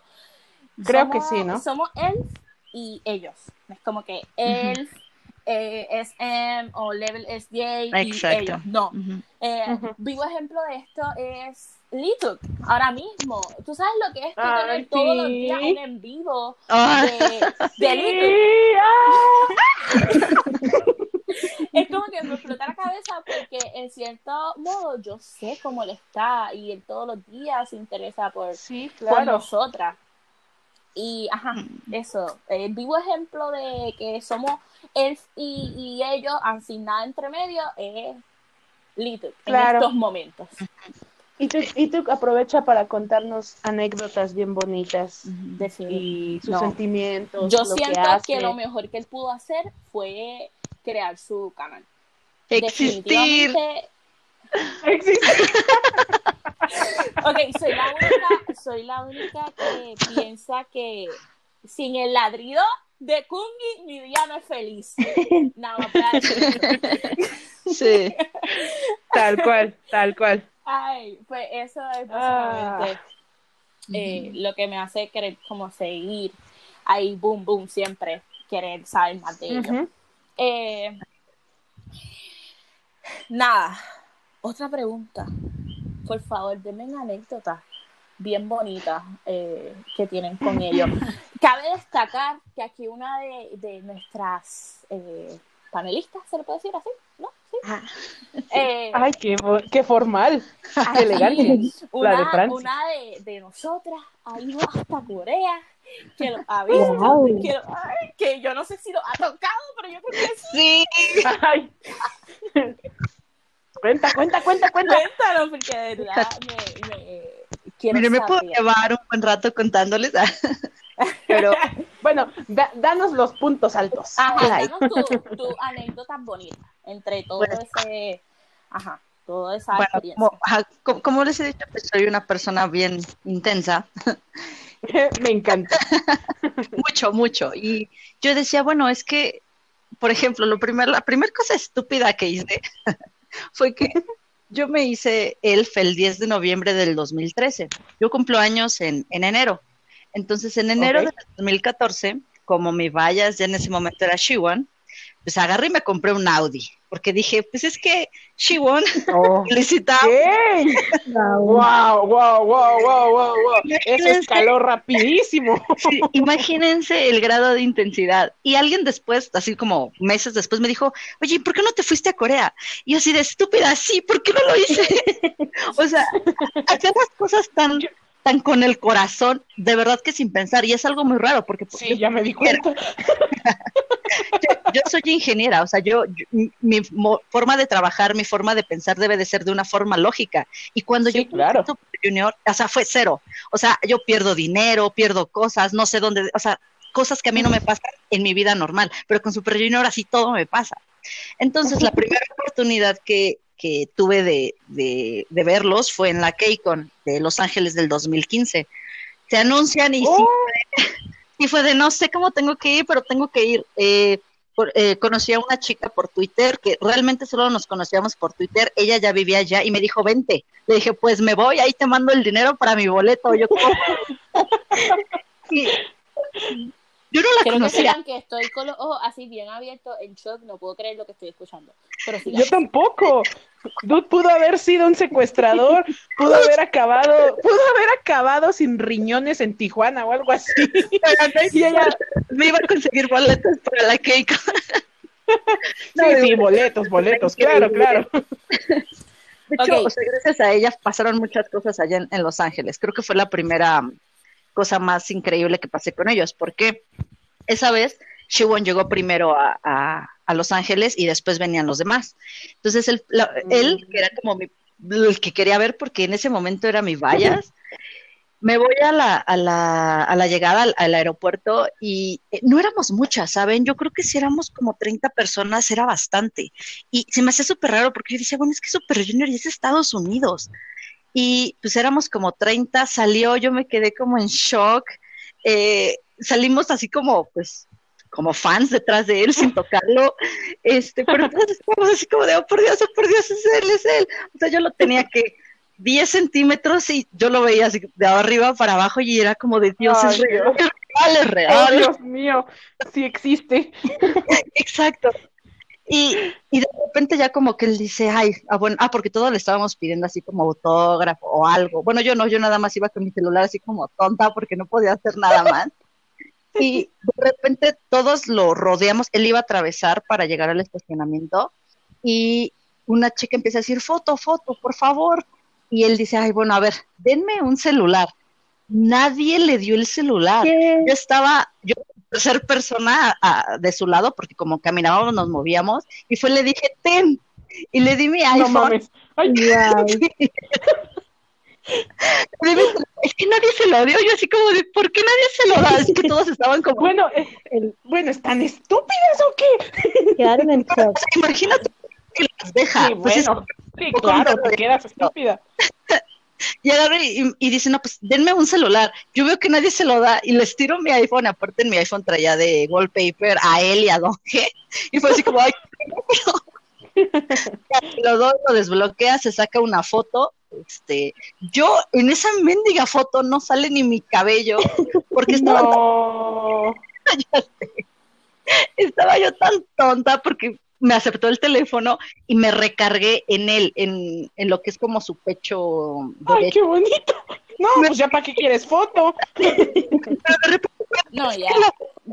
Creo que sí, ¿no? Somos Elf y ellos. Es como que Elf, eh, SM o Level SJ y Exacto. ellos. No. Eh. Vivo ejemplo de esto es Lituk. Ahora mismo. ¿Tú sabes lo que es tener todos los sí. días un en vivo Ah, de, de Lituk? Sí, ah. Es como que me explota la cabeza porque en cierto modo yo sé cómo él está y él todos los días se interesa por, Sí, por claro. nosotras. Y, ajá, eso. El vivo ejemplo de que somos él y, y ellos, sin nada entre medio, es Lituk Claro. en estos momentos. Y tú, y tú aprovecha para contarnos anécdotas bien bonitas Decir, y sus No. sentimientos. Yo lo siento que, hace. que lo mejor que él pudo hacer fue crear su canal. Existir. Definitivamente, Existe. Ok, soy la única, soy la única que piensa que sin el ladrido de Kungi mi día no es feliz. Nada más para decir. Sí. Tal cual, tal cual. Ay, pues eso es Ah. básicamente eh, lo que me hace querer como seguir ahí, boom, boom, siempre querer saber más de ellos. Ujú. Eh, nada, otra pregunta. Por favor, denme una anécdota bien bonita eh, que tienen con ellos. Cabe destacar que aquí una de, de nuestras eh, panelistas, ¿se le puede decir así? ¿No? ¿Sí? Ah, Eh, Ay, qué, qué formal. aquí Qué elegante. Una, La de Francia. una de, de nosotras ha ido hasta Corea, que lo ha visto, Wow. que, lo- ay, que yo no sé si lo ha tocado, pero yo creo que sí. Sí. Ay. Cuenta, cuenta, cuenta, cuenta. Cuéntalo, porque de verdad me, me quiero Mire, me puedo llevar un buen rato contándoles. Pero Bueno, da- danos los puntos altos. Ajá, Like. danos tu, tu anécdota bonita entre todo Bueno. ese, ajá, toda esa bueno, experiencia. como les he dicho, pues soy una persona bien intensa, Me encanta. mucho, mucho. Y yo decía, bueno, es que, por ejemplo, lo primer, la primera cosa estúpida que hice fue que yo me hice ELF el 10 de noviembre del 2013. Yo cumplo años en, en enero. Entonces, en enero Ok. del 2014, como mi vallas ya en ese momento era Shiwan, pues agarré y me compré un Audi, porque dije, pues es que Shiwan Oh. felicitaba ¡Ey! Wow. ¡Wow, wow, wow, wow, wow! Eso escaló rapidísimo. Sí, imagínense el grado de intensidad. Y alguien después, así como meses después, me dijo, oye, ¿por qué no te fuiste a Corea? Y yo así de estúpida, sí, ¿por qué no lo hice? o sea, hacer las cosas tan, tan con el corazón, de verdad que sin pensar. Y es algo muy raro, porque pues, Sí, ya me di cuenta. yo, yo soy ingeniera, o sea, yo, yo- mi, mo- forma de trabajar, mi forma de pensar debe de ser de una forma lógica. Y cuando Sí, yo claro. Junior, o sea, fue cero. O sea, yo pierdo dinero, pierdo cosas, no sé dónde, o sea, cosas que a mí no me pasan en mi vida normal, pero con Super Junior así todo me pasa. Entonces, la primera oportunidad que, que tuve de, de, de verlos fue en la KCON de Los Ángeles del 2015. Se anuncian y sí, Oh, y fue de no sé cómo tengo que ir, pero tengo que ir. Eh, por- eh, conocí a una chica por Twitter que realmente solo nos conocíamos por Twitter. Ella ya vivía allá y me dijo, vente. Le dije, pues me voy, ahí te mando el dinero para mi boleto. Yo. Y yo no la Quiero que conocía. sepan que estoy con los ojos así bien abiertos, en shock, no puedo creer lo que estoy escuchando. Pero sí, Yo tampoco. Dude pudo haber sido un secuestrador, pudo haber acabado, pudo haber acabado sin riñones en Tijuana o algo así. Y ella, me iba a conseguir boletos para la cake. sí, sí, boletos, boletos, claro, claro. De hecho, Ok. o sea, gracias a ella pasaron muchas cosas allá en, en Los Ángeles. Creo que fue la primera cosa más increíble que pasé con ellos, porque esa vez Shiwon llegó primero a, a- a Los Ángeles y después venían los demás. Entonces él, la- él, que era como mi, el que quería ver, porque en ese momento era mi vallas, me voy a la, a la, a la llegada al, al aeropuerto y eh, no éramos muchas, ¿saben? Yo creo que si éramos como 30 personas era bastante. Y se me hacía súper raro porque yo decía, bueno, es que Super Junior y es Estados Unidos. Y pues éramos como 30, salió, yo me quedé como en shock. Eh, salimos así como, pues, como fans detrás de él sin tocarlo. Este, pero todos estábamos así como de, oh, por Dios, oh, por Dios, es él, es él. O sea, yo lo tenía que 10 centímetros y yo lo veía así de arriba para abajo y era como de Dios, Ay, es real, Dios. es real, es Oh, real. Dios mío, sí existe. Exacto. Y, y de repente ya como que él dice, ay, ah, bueno, ah, porque todos le estábamos pidiendo así como autógrafo o algo. Bueno, yo no, yo nada más iba con mi celular así como tonta porque no podía hacer nada más. Y de repente todos lo rodeamos, él iba a atravesar para llegar al estacionamiento y una chica empieza a decir, foto, foto, por favor. Y él dice, ay, bueno, a ver, denme un celular. Nadie le dio el celular ¿Qué? yo estaba, yo ser persona a- de su lado, porque como caminábamos, nos movíamos, y fue, le dije, ten, y le di mi No iPhone, mames. Ay, es que nadie se lo dio, yo así como de, ¿por qué nadie se lo da? Es que todos estaban como, bueno, El- bueno, ¿están estúpidas o qué? quedaron en shock. o sea, imagínate que las deja, Sí, pues es- bueno, sí, claro, te quedas estúpida. Y agarra y, y dice, no, pues denme un celular. Yo veo que nadie se lo da y les tiro mi iPhone. Aparte, en mi iPhone traía de wallpaper a él y a Don G. Y fue así como, ay, lo doy, lo desbloquea, se saca una foto. Este, yo en esa mendiga foto no sale ni mi cabello, porque estaba, No. estaba yo tan tonta porque me aceptó el teléfono y me recargué en él, en, en lo que es como su pecho Ay, qué bonito. No, pues ya para qué quieres foto. No, ya,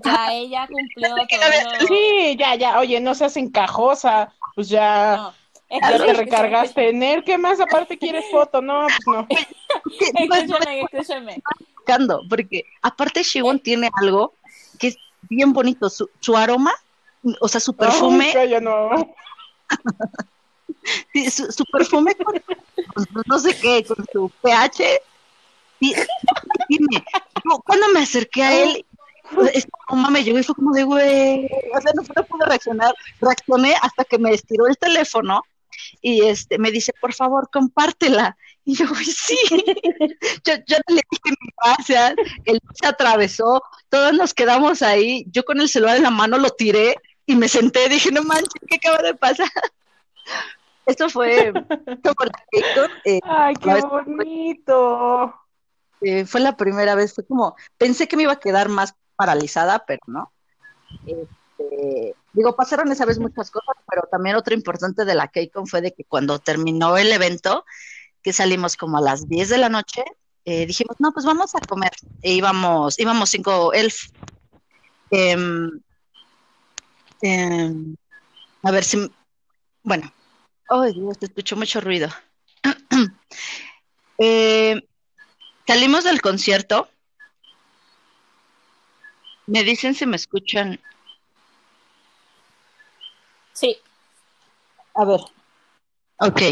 ya ella cumplió todo. Sí, ya, ya. Oye, no seas encajosa. Pues ya, No, es ya te recargaste en él. ¿Qué más aparte quieres foto? No, pues no. Escúchame, escúchame. porque aparte Shiwon tiene algo que es bien bonito, su, su aroma, o sea, su perfume, Ay, calla, no. sí, su, su perfume con, no sé qué, con su pH, y- dime, cuando me acerqué a él, esta mamá me llegó y fue como de, güey, o sea, no, no pude reaccionar, reaccioné hasta que me estiró el teléfono y este me dice, por favor, compártela. Y yo, "Uy, sí, yo, yo le dije gracias, él se atravesó, todos nos quedamos ahí, yo con el celular en la mano lo tiré y me senté, dije, no manches, ¿qué acaba de pasar? Esto fue, fue, eh, Ay, qué bonito. eh, fue la primera vez, fue como, pensé que me iba a quedar más paralizada, pero no. Este, digo, pasaron esa vez muchas cosas, pero también otro importante de la KCON fue de que cuando terminó el evento, que salimos como a las 10 de la noche, eh, dijimos, no, pues vamos a comer. E íbamos, íbamos cinco elf. Em, em, a ver si, bueno, ay Dios, te escucho mucho ruido. Eh, salimos del concierto. Me dicen si me escuchan. Sí, A ver. Ok.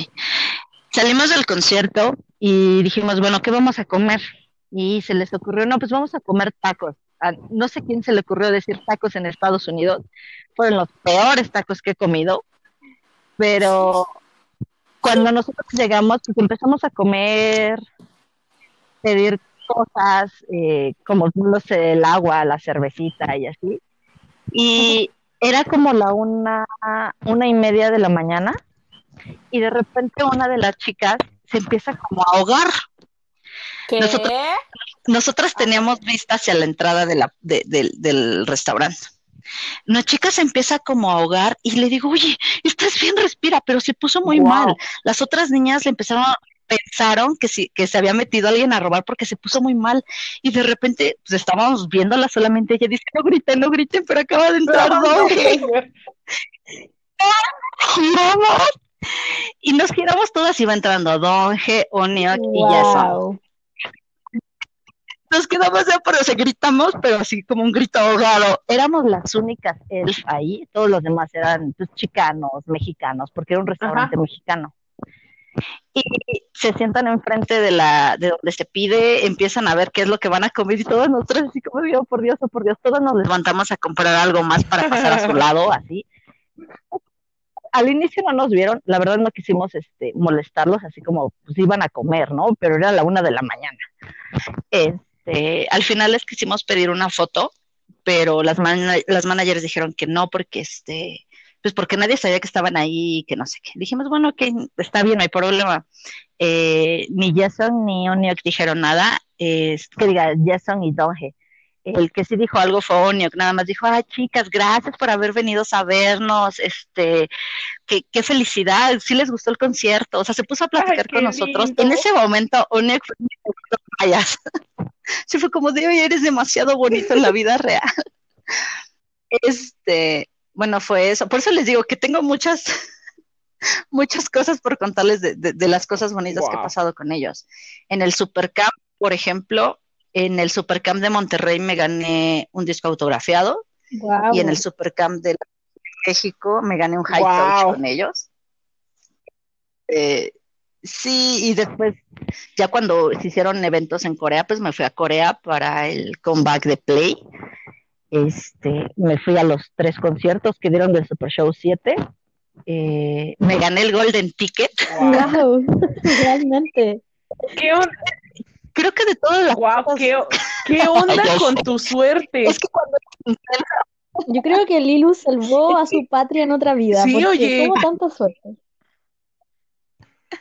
Salimos del concierto y dijimos, bueno, ¿qué vamos a comer? Y se les ocurrió, no, pues vamos a comer tacos. No sé quién se le ocurrió decir tacos en Estados Unidos. Fueron los peores tacos que he comido. Pero cuando nosotros llegamos, pues empezamos a comer, pedir cosas eh, como, no sé, el agua, la cervecita y así. Y era como la una, una y media de la mañana y de repente una de las chicas se empieza como a ahogar. ¿Qué? Nosotros- Nosotras teníamos vista hacia la entrada de la, de- del- del restaurante. La chica se empieza como a ahogar y le digo, oye, estás bien, respira, pero se puso muy Wow. mal. Las otras niñas le empezaron, a- pensaron que, sí, que se había metido alguien a robar porque se puso muy mal. Y de repente, pues estábamos viéndola solamente. Ella dice, no griten, no griten, pero acaba de entrar Doge. Giramos y nos giramos todas. Iba entrando Donge, Oniok y Jason. Nos quedamos ya, pero se gritamos, pero así como un grito ahogado. Éramos las únicas elf ahí, todos los demás eran pues, chicanos, mexicanos, porque era un restaurante mexicano. Y se sientan enfrente de la de donde se pide, empiezan a ver qué es lo que van a comer y todos nosotros así como Dios, por Dios, oh, por Dios, todos nos levantamos a comprar algo más para pasar a su lado, así. Al inicio no nos vieron, la verdad no quisimos este, molestarlos, así como pues iban a comer, ¿no? Pero era la una de la mañana. Este, al final les quisimos pedir una foto, pero las, las managers dijeron que no, porque este, pues porque nadie sabía que estaban ahí y que no sé qué. Dijimos, bueno, que está bien, no hay problema. Eh, ni Jason ni Oniok dijeron nada, es, que diga Jason y Donge. El que sí dijo algo fue Oniok, nada más dijo, ay chicas, gracias por haber venido a vernos, este, qué, qué felicidad, sí les gustó el concierto, o sea, se puso a platicar Ay, con nosotros. lindo. En ese momento, Oniok fue mi segundo payas. Sí fue como de, oye, eres demasiado bonito en la vida real. Este, bueno, fue eso. Por eso les digo que tengo muchas, muchas cosas por contarles de, de- de las cosas bonitas que he Wow. pasado con ellos. En el Supercamp, por ejemplo, en el Supercamp de Monterrey me gané un disco autografiado Wow. y en el Supercamp de México me gané un high Wow. touch con ellos. Eh, sí, y después, ya cuando se hicieron eventos en Corea, pues me fui a Corea para el comeback de Play. Este, me fui a los tres conciertos que dieron del Super Show 7. Eh, me gané el Golden Ticket. Wow. Realmente. ¿Qué, Creo que de todas las guau, cosas- qué, qué onda con tu suerte? Es que cuando Yo creo que Lilu salvó a su patria en otra vida. Sí, porque oye. tuvo tanta suerte.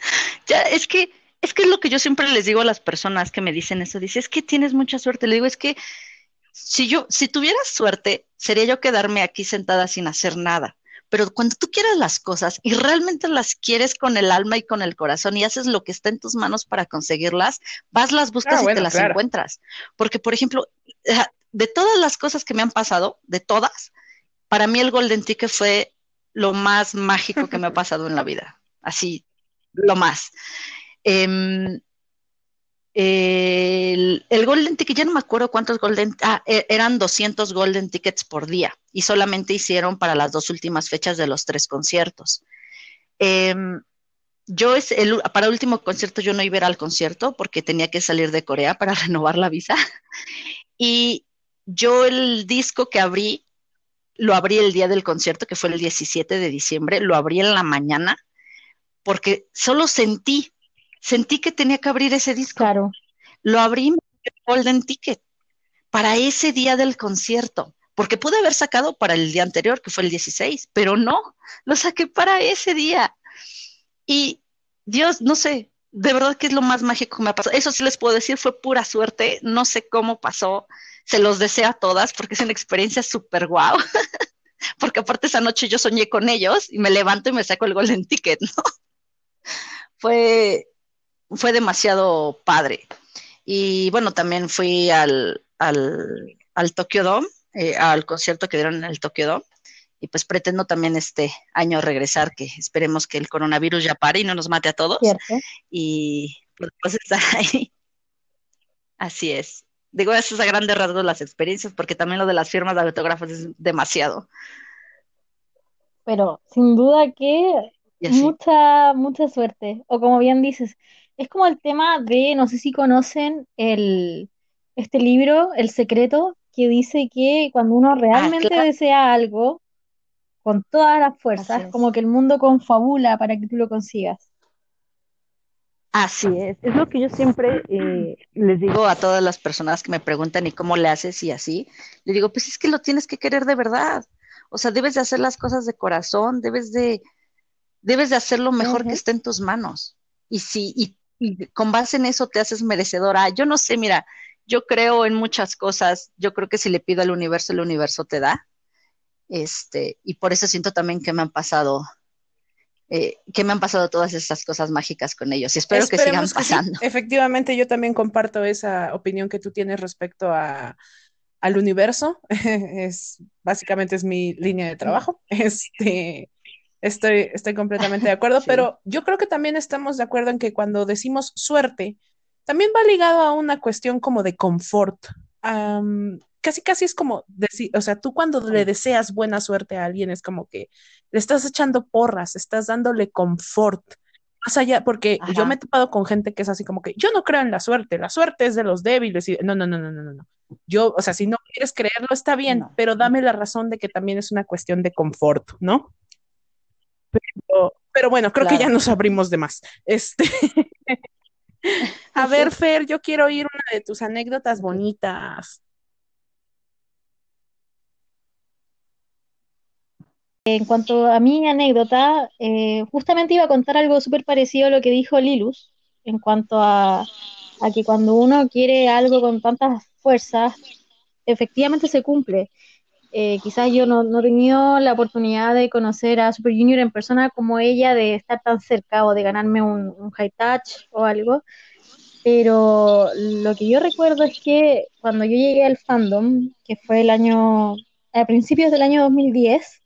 Ya, es que, es que es lo que yo siempre les digo a las personas que me dicen eso, dice, es que tienes mucha suerte. Le digo, es que si yo, si tuvieras suerte, sería yo quedarme aquí sentada sin hacer nada. Pero cuando tú quieres las cosas y realmente las quieres con el alma y con el corazón y haces lo que está en tus manos para conseguirlas, vas, las buscas Ah, y bueno, te las claro. encuentras. Porque, por ejemplo, eh, de todas las cosas que me han pasado, de todas, para mí el Golden Ticket fue lo más mágico que me ha pasado en la vida. Así, lo más. Em, el, Golden Ticket, ya no me acuerdo cuántos Golden, ah, e- eran 200 Golden Tickets por día y solamente hicieron para las dos últimas fechas de los tres conciertos. Em, yo es el, para el último concierto yo no iba a ir al concierto porque tenía que salir de Corea para renovar la visa y yo el disco que abrí lo abrí el día del concierto que fue el 17 de diciembre, lo abrí en la mañana porque solo sentí, sentí que tenía que abrir ese disco Claro. lo abrí el Golden Ticket para ese día del concierto, porque pude haber sacado para el día anterior, que fue el 16, pero no, lo saqué para ese día. Y Dios, no sé, de verdad que es lo más mágico que me ha pasado. Eso sí les puedo decir, fue pura suerte, no sé cómo pasó, se los deseo a todas porque es una experiencia súper guau. Porque aparte esa noche yo soñé con ellos y me levanto y me saco el Golden Ticket, ¿no? Fue, fue demasiado padre. Y bueno, también fui al, al, al Tokyo Dome, eh, al concierto que dieron en el Tokyo Dome. Y pues pretendo también este año regresar, que esperemos que el coronavirus ya pare y no nos mate a todos. Cierto. Y pues estar ahí. Así es. Digo, eso es a grandes rasgos las experiencias, porque también lo de las firmas de autógrafos es demasiado. Pero sin duda que mucha, mucha suerte. O como bien dices, es como el tema de, no sé si conocen el, este libro, El Secreto, que dice que cuando uno realmente claro. desea algo, con todas las fuerzas, es. como que el mundo confabula para que tú lo consigas. Así es, es lo que yo siempre eh, les digo a todas las personas que me preguntan y cómo le haces y así, le digo, pues es que lo tienes que querer de verdad. O sea, debes de hacer las cosas de corazón, debes de, debes de hacer lo mejor que esté en tus manos. Y si, y, y con base en eso te haces merecedora. Yo no sé, mira, yo creo en muchas cosas. Yo creo que si le pido al universo, el universo te da. Este, y por eso siento también que me han pasado, eh, que me han pasado todas estas cosas mágicas con ellos. Y espero que sigan Esperemos que sí. pasando. Efectivamente, yo también comparto esa opinión que tú tienes respecto a, al universo. Es, básicamente es mi línea de trabajo. Este, estoy, estoy completamente de acuerdo, Sí. pero yo creo que también estamos de acuerdo en que cuando decimos suerte, también va ligado a una cuestión como de confort. Am, casi, casi es como decir, o sea, tú cuando le deseas buena suerte a alguien es como que le estás echando porras, estás dándole confort. Más allá, porque Ajá. yo me he topado con gente que es así como que yo no creo en la suerte, la suerte es de los débiles y no, no, no, no, no, no, no. Yo, o sea, si no quieres creerlo está bien, No. pero dame la razón de que también es una cuestión de confort, ¿no? Pero, pero bueno, creo que ya nos abrimos de más. Este, a ver, Fer, yo quiero oír una de tus anécdotas bonitas. En cuanto a mi anécdota, eh, justamente iba a contar algo súper parecido a lo que dijo Lilus, en cuanto a, a que cuando uno quiere algo con tantas fuerzas, efectivamente se cumple. Eh, quizás yo no, no he tenido la oportunidad de conocer a Super Junior en persona como ella, de estar tan cerca o de ganarme un, un high touch o algo, pero lo que yo recuerdo es que cuando yo llegué al fandom, que fue el año, a principios del año 2010,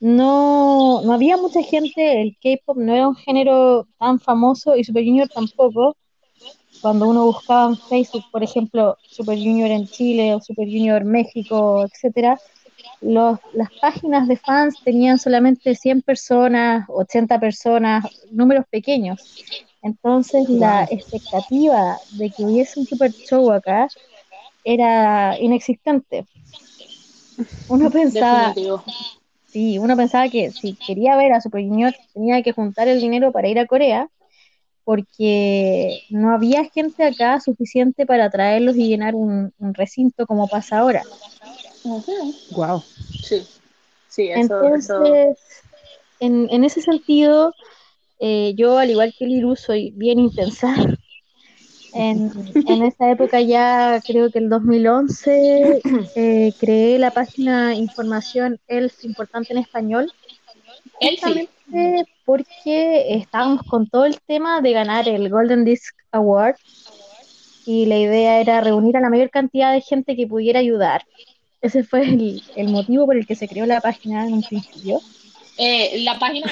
no, no había mucha gente, el K-pop no era un género tan famoso y Super Junior tampoco. Cuando uno buscaba en Facebook, por ejemplo, Super Junior en Chile o Super Junior México, etcétera, los, las páginas de fans tenían solamente 100 personas, 80 personas, números pequeños. Entonces la expectativa de que hubiese un super show acá era inexistente. Uno pensaba. Sí, uno pensaba que si quería ver a Super Junior tenía que juntar el dinero para ir a Corea, porque no había gente acá suficiente para traerlos y llenar un, un recinto como pasa ahora. Wow. Sí, sí, eso, Entonces, eso. en, en ese sentido, eh, yo, al igual que Liru, soy bien intensa. En, en esa época ya, creo que el 2011, eh, creé la página Información ELF Importante en Español, justamente porque estábamos con todo el tema de ganar el Golden Disc Award y la idea era reunir a la mayor cantidad de gente que pudiera ayudar. Ese fue el, el motivo por el que se creó la página en un principio. Eh, la página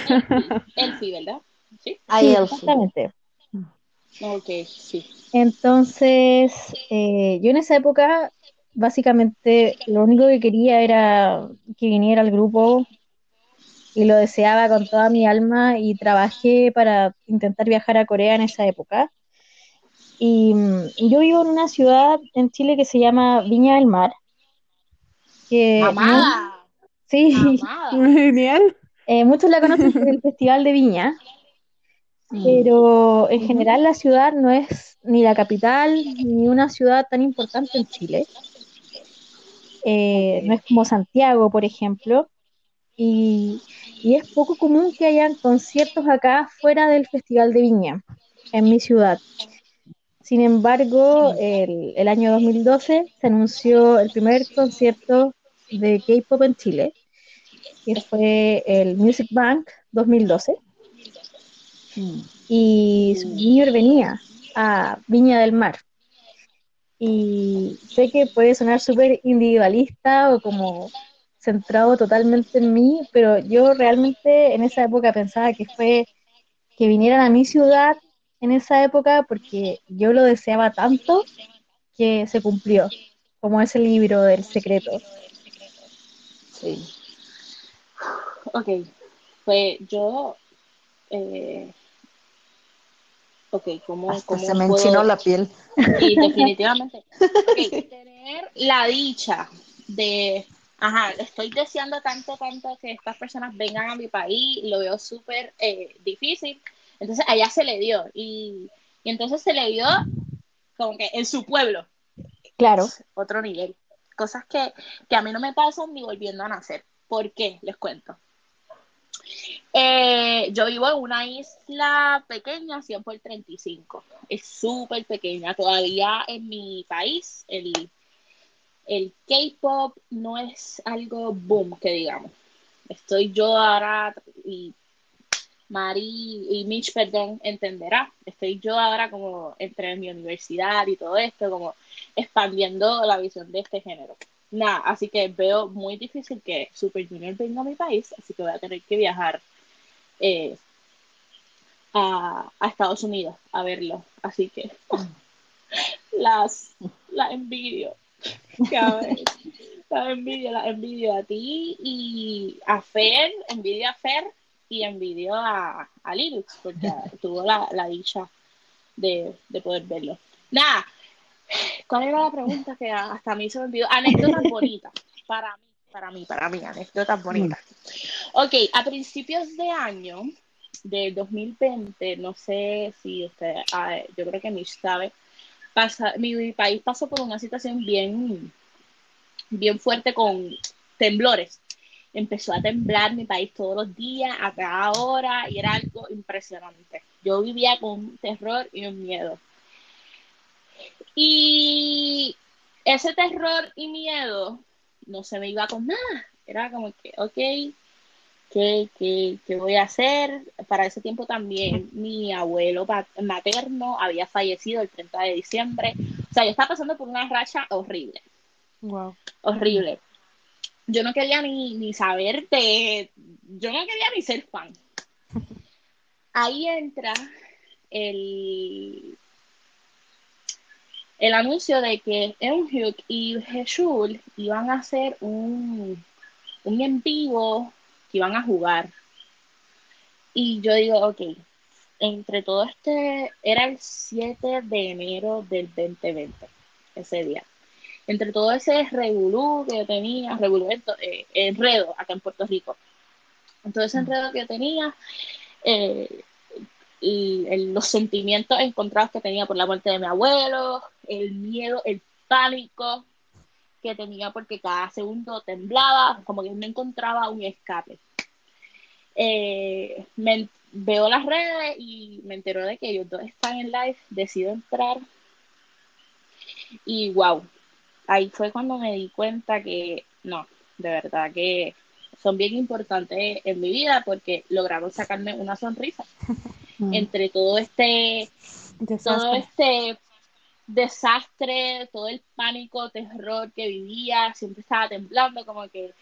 sí, ¿verdad? Sí. Ay, Sí, exactamente. Ok, sí. Entonces, eh, yo en esa época, básicamente, lo único que quería era que viniera al grupo y lo deseaba con toda mi alma y trabajé para intentar viajar a Corea en esa época. Y yo vivo en una ciudad en Chile que se llama Viña del Mar, que Amada. sí, Amada. Genial. eh, muchos la conocen por el Festival de Viña, pero en general la ciudad no es ni la capital ni una ciudad tan importante en Chile. Eh, no es como Santiago, por ejemplo, y, es poco común que hayan conciertos acá fuera del Festival de Viña, en mi ciudad. Sin embargo, el, el año 2012 se anunció el primer concierto de K-pop en Chile, que fue el Music Bank 2012 y Super Junior venía a Viña del Mar. Y sé que puede sonar súper individualista o como centrado totalmente en mí, pero yo realmente en esa época pensaba que fue que vinieran a mi ciudad en esa época porque yo lo deseaba tanto que se cumplió, como ese libro del secreto. Sí. Ok, pues yo. Eh, ok, ¿cómo, Hasta cómo se me puedo- enchinó la piel. Sí, definitivamente. Tener la dicha de, ajá, estoy deseando tanto, tanto que estas personas vengan a mi país, lo veo súper eh, difícil. Entonces allá se le dio y, y entonces se le dio como que en su pueblo, Claro, otro nivel. Cosas que, que a mí no me pasan ni volviendo a nacer. ¿Por qué? Les cuento. Eh, yo vivo en una isla pequeña, 100 por 35. Es súper pequeña. Todavía en mi país el, el K-pop no es algo boom, que digamos. Estoy yo ahora y Mari y Mitch, perdón, entenderá. Estoy yo ahora como entre mi universidad y todo esto, como expandiendo la visión de este género. Nada, así que veo muy difícil que Super Junior venga a mi país, así que voy a tener que viajar eh, a, Estados Unidos a verlo. Así que las, la envidio. la envidio, la envidio a ti y a Fer, envidio a Fer y envidio a, a Linux, porque tuvo la, la dicha de, de poder verlo. Nada, ¿cuál era la pregunta que hasta a mí se me olvidó? Anécdotas bonitas, para mí, para mí, para mí, anécdotas bonitas. Ok, a principios de año, del 2020, no sé si usted, ah, yo creo que Mish sabe, mi, país pasó por una situación bien, bien fuerte con temblores. Empezó a temblar mi país todos los días, a cada hora, y era algo impresionante. Yo vivía con terror y un miedo. Y ese terror y miedo no se me iba con nada. Era como que, ok, ¿Qué, qué, voy a hacer? Para ese tiempo también mi abuelo materno había fallecido el 30 de diciembre. O sea, yo estaba pasando por una racha horrible. Wow. Horrible. Yo no quería ni, ni saber de... Yo no quería ni ser fan. Ahí entra el, el anuncio de que Eunhyuk y Heshul iban a hacer un, un en vivo que iban a jugar. Y yo digo, ok, entre todo este, era el 7 de enero del 2020, ese día. Entre todo ese revolú que yo tenía, revolú, eh, enredo acá en Puerto Rico. Entonces ese enredo que yo tenía, eh, y los sentimientos encontrados que tenía por la muerte de mi abuelo, el miedo, el pánico, que tenía porque cada segundo temblaba, como que no encontraba un escape. Eh, me, veo las redes y me entero de que ellos dos están en live, decido entrar y wow, ahí fue cuando me di cuenta que no, de verdad que son bien importantes en mi vida porque lograron sacarme una sonrisa mm. entre todo este todo este desastre, todo el pánico, terror que vivía, siempre estaba temblando, como que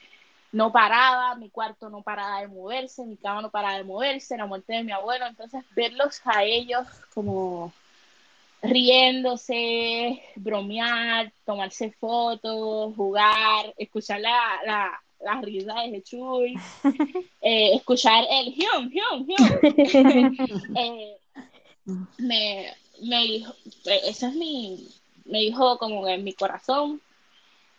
no paraba, mi cuarto no paraba de moverse, mi cama no paraba de moverse, la muerte de mi abuelo, entonces verlos a ellos como riéndose, bromear, tomarse fotos, jugar, escuchar la, la, la risa de Chuy, eh, escuchar el hium, hium, hium. eh, me, me dijo, ese es mi, me dijo como en mi corazón,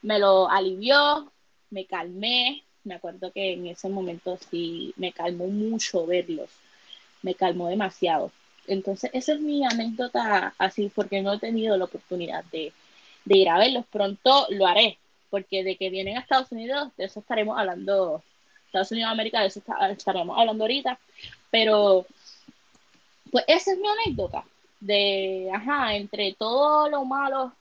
me lo alivió, me calmé, me acuerdo que en ese momento sí me calmó mucho verlos, me calmó demasiado. Entonces, esa es mi anécdota así, porque no he tenido la oportunidad de, de ir a verlos. Pronto lo haré, porque de que vienen a Estados Unidos, de eso estaremos hablando, Estados Unidos América, de eso estaremos hablando ahorita, pero pues esa es mi anécdota de, ajá, entre todo lo malo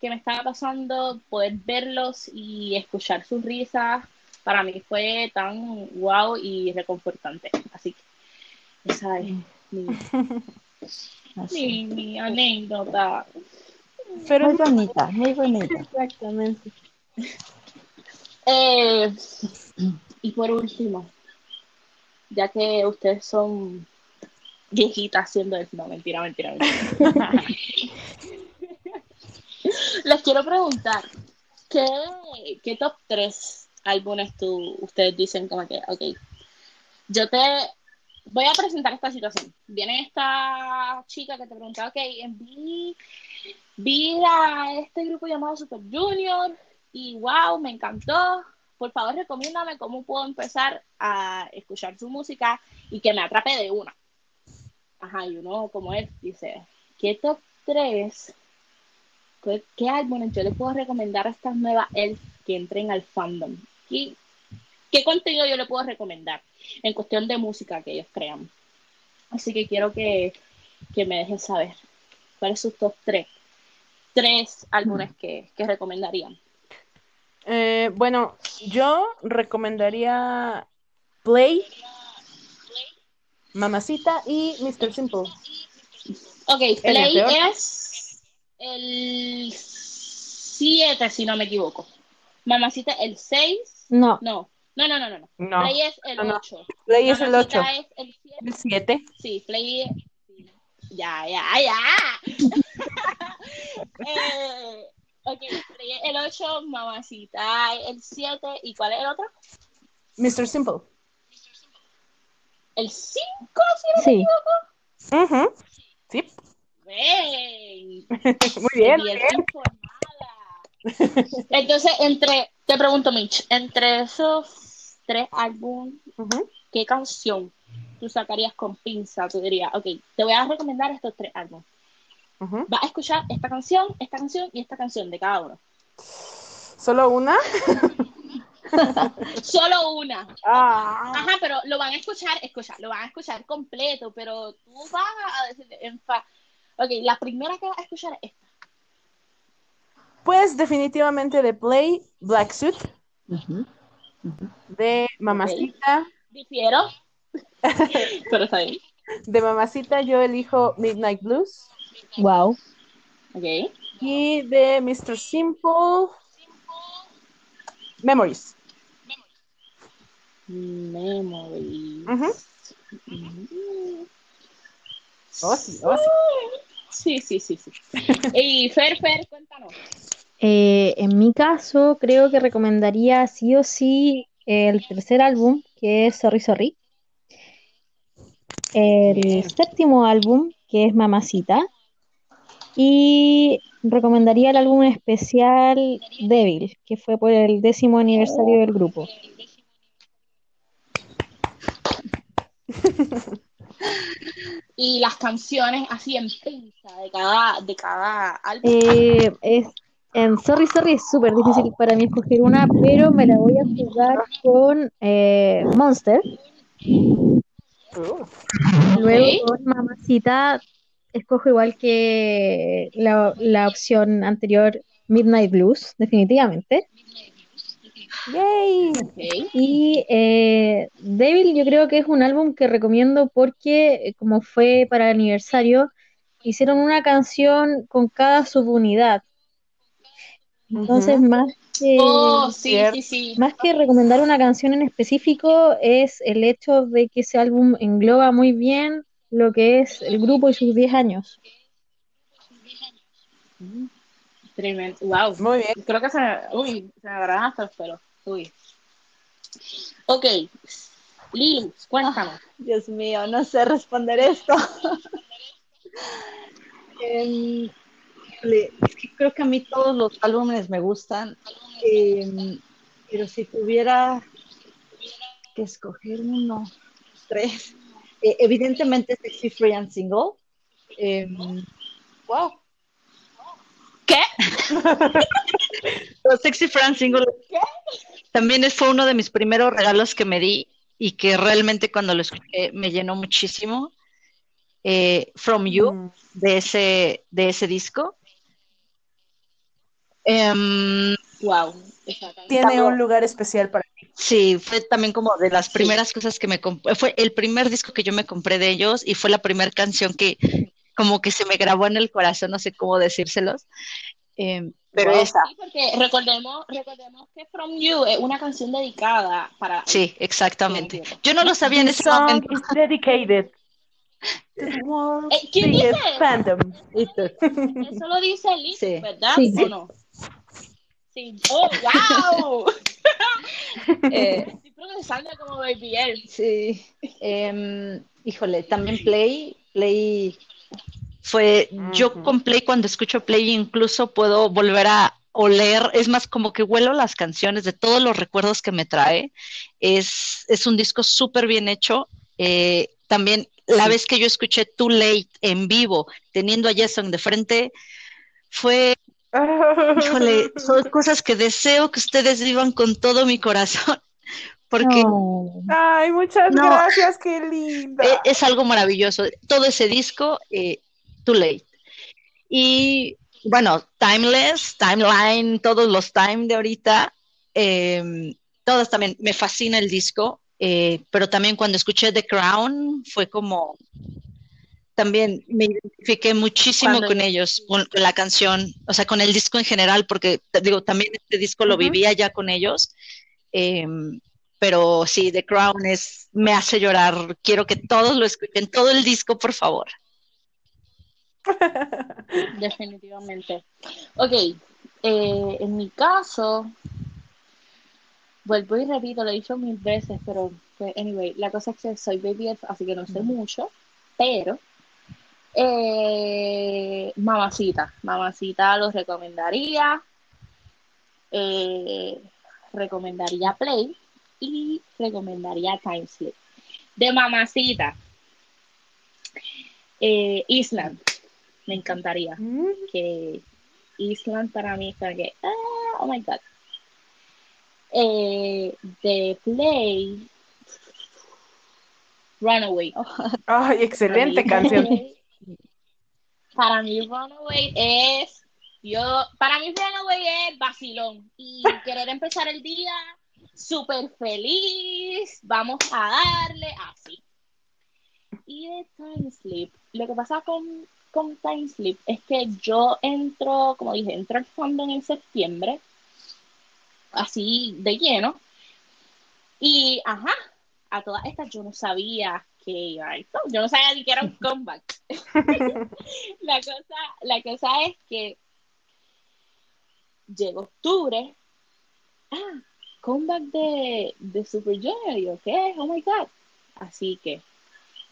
que me estaba pasando, poder verlos y escuchar sus risas, para mí fue tan wow y reconfortante. Así que esa es mi, mi, anécdota. Pero muy bonita, muy bonita. Exactamente. Eh, y por último, ya que ustedes son viejita haciendo eso. No, mentira, mentira, mentira. Les quiero preguntar, ¿qué, ¿qué top 3 álbumes tú, ustedes dicen como que, ok, yo te voy a presentar esta situación. Viene esta chica que te pregunta, ok, vi, vi a este grupo llamado Super Junior y wow, me encantó. Por favor, recomiéndame cómo puedo empezar a escuchar su música y que me atrape de una ajá, y uno como él dice, ¿qué top 3? ¿Qué, álbumes yo le puedo recomendar a estas nuevas elf que entren al fandom? Y qué contenido yo le puedo recomendar en cuestión de música que ellos crean. Así que quiero que, que me dejen saber cuáles son sus top tres, tres álbumes que, que recomendarían. Eh, bueno, yo recomendaría Play, Mamacita y Mr. Simple. Ok, ¿El Play es el 7, si no me equivoco. Mamacita el 6. No, No, no, no, no, no. no. No, Play es el no, no. 8. Play es el 8. Mamacita es el 7. El 7. Sí, Play. Ya, ya, ya. eh, ok, Play es el 8, Mamacita el 7. ¿Y cuál es el otro? Mr. Simple. El 5, si no me sí. equivoco. Sí. Ven. Muy bien. Bien muy bien. informada. Entonces, entre, te pregunto, Mitch, entre esos tres álbumes. ¿qué canción tú sacarías con pinza? Tú dirías, ok, te voy a recomendar estos tres álbumes. Ujú. Vas a escuchar esta canción, esta canción y esta canción de cada uno. ¿Solo una? Solo una. Ah. Ajá, pero lo van a escuchar, escucha, lo van a escuchar completo, pero tú vas a decir, en fa- ok, la primera que vas a escuchar es esta. Pues definitivamente de Play, Black Suit, de Mamacita. Difiero, pero está bien. De Mamacita yo elijo Midnight Blues. Wow. Ok. Y de Mr. Simple, Memories. Memories. Mm. Oh, sí, oh, Sí, sí, sí, sí. Y Fer, Fer, cuéntanos. Eh, en mi caso, creo que recomendaría sí o sí el tercer álbum, que es Sorry Sorry. El Bien. séptimo álbum, que es Mamacita. Y recomendaría el álbum especial Devil, que fue por el décimo aniversario del grupo. Y las canciones así en pinza de cada, de cada álbum. Eh, es, en Sorry Sorry es súper difícil para mí escoger una, pero me la voy a jugar con eh, Monster. Uh, Luego con Mamacita escojo igual que la, la opción anterior, Midnight Blues, definitivamente. Yay. Y eh, Devil yo creo que es un álbum que recomiendo porque eh, como fue para el aniversario, hicieron una canción con cada subunidad. Entonces, más que, Oh, sí, Cierto. sí, sí. más que recomendar una canción en específico, es el hecho de que ese álbum engloba muy bien lo que es el grupo y sus 10 años. Tremendo. Wow. Muy bien. Creo que se me, uy, se me agarran hasta los pelos. Uy. Ok. Lilu, cuéntanos. Dios mío, no sé responder esto. Em, es que creo que a mí todos los álbumes me gustan, em, pero si tuviera que escoger uno, tres, eh, evidentemente Sexy Free and Single. Em, wow. ¿Qué? Pero Sexy Fran Single también es- fue uno de mis primeros regalos que me di y que realmente cuando lo escuché me llenó muchísimo. Eh, From You, Mm. de ese, de ese disco. Em, Wow. Exactamente. Tiene un lugar especial para mí. sí, fue también como de las Sí. primeras cosas que me compré. Fue el primer disco que yo me compré de ellos y fue la primera canción que como que se me grabó en el corazón, no sé cómo decírselos. Em, pero Wow. esa, Sí, porque recordemos, recordemos que From You es una canción dedicada para. sí, exactamente. Yo no lo sabía en ese song momento. is dedicated Eh, ¿quién biggest dice? fandom. Eso lo dice Liz, Sí. ¿verdad? Sí. ¿O no? Sí. ¡Oh, wow! Eh, Estoy procesando como Baby L. sí. Em, híjole, también Play, Play. Fue, yo con Play, cuando escucho Play, incluso puedo volver a oler, es más como que huelo las canciones de todos los recuerdos que me trae. Es, es un disco súper bien hecho. Eh, también la vez que yo escuché Too Late en vivo, teniendo a Jason de frente, fue, híjole, son cosas que deseo que ustedes vivan con todo mi corazón, porque Oh. Ay, muchas No. gracias, qué linda. e- es algo maravilloso. Todo ese disco, eh, Too Late. Y bueno, Timeless, Timeline, todos los Time de ahorita, eh, todas también, me fascina el disco, eh, pero también cuando escuché The Crown fue como, también me identifiqué muchísimo Cuando- con ellos, con, con la canción, o sea, con el disco en general, porque digo, también este disco lo vivía ya con ellos. eh, pero sí, The Crown es, me hace llorar. Quiero que todos lo escuchen, todo el disco, por favor. Definitivamente. Ok, eh, en mi caso, vuelvo y repito, lo he dicho mil veces, pero pues, anyway, la cosa es que soy baby así que no sé mucho, pero eh, mamacita, mamacita lo recomendaría, eh, recomendaría Play y recomendaría Time Slip. De mamacita, eh, Island, me encantaría Mm, que Island para mí fue que, ah, oh my god. Eh, de Play, Runaway. Ay, excelente Para mí, canción. Para mí, Runaway es. Yo, para mí, Runaway es vacilón. Y querer empezar el día súper feliz. Vamos a darle así. Y de Time Sleep, lo que pasa con, con Time Sleep es que yo entro, como dije, entro al fondo en septiembre, así de lleno. Y, ajá, a todas estas yo no sabía que iba a. Yo no sabía ni que era un comeback. la, cosa, la cosa es que llegó octubre. Ah, comeback de, de Super Junior. Y yo, ¿qué? Oh my God. Así que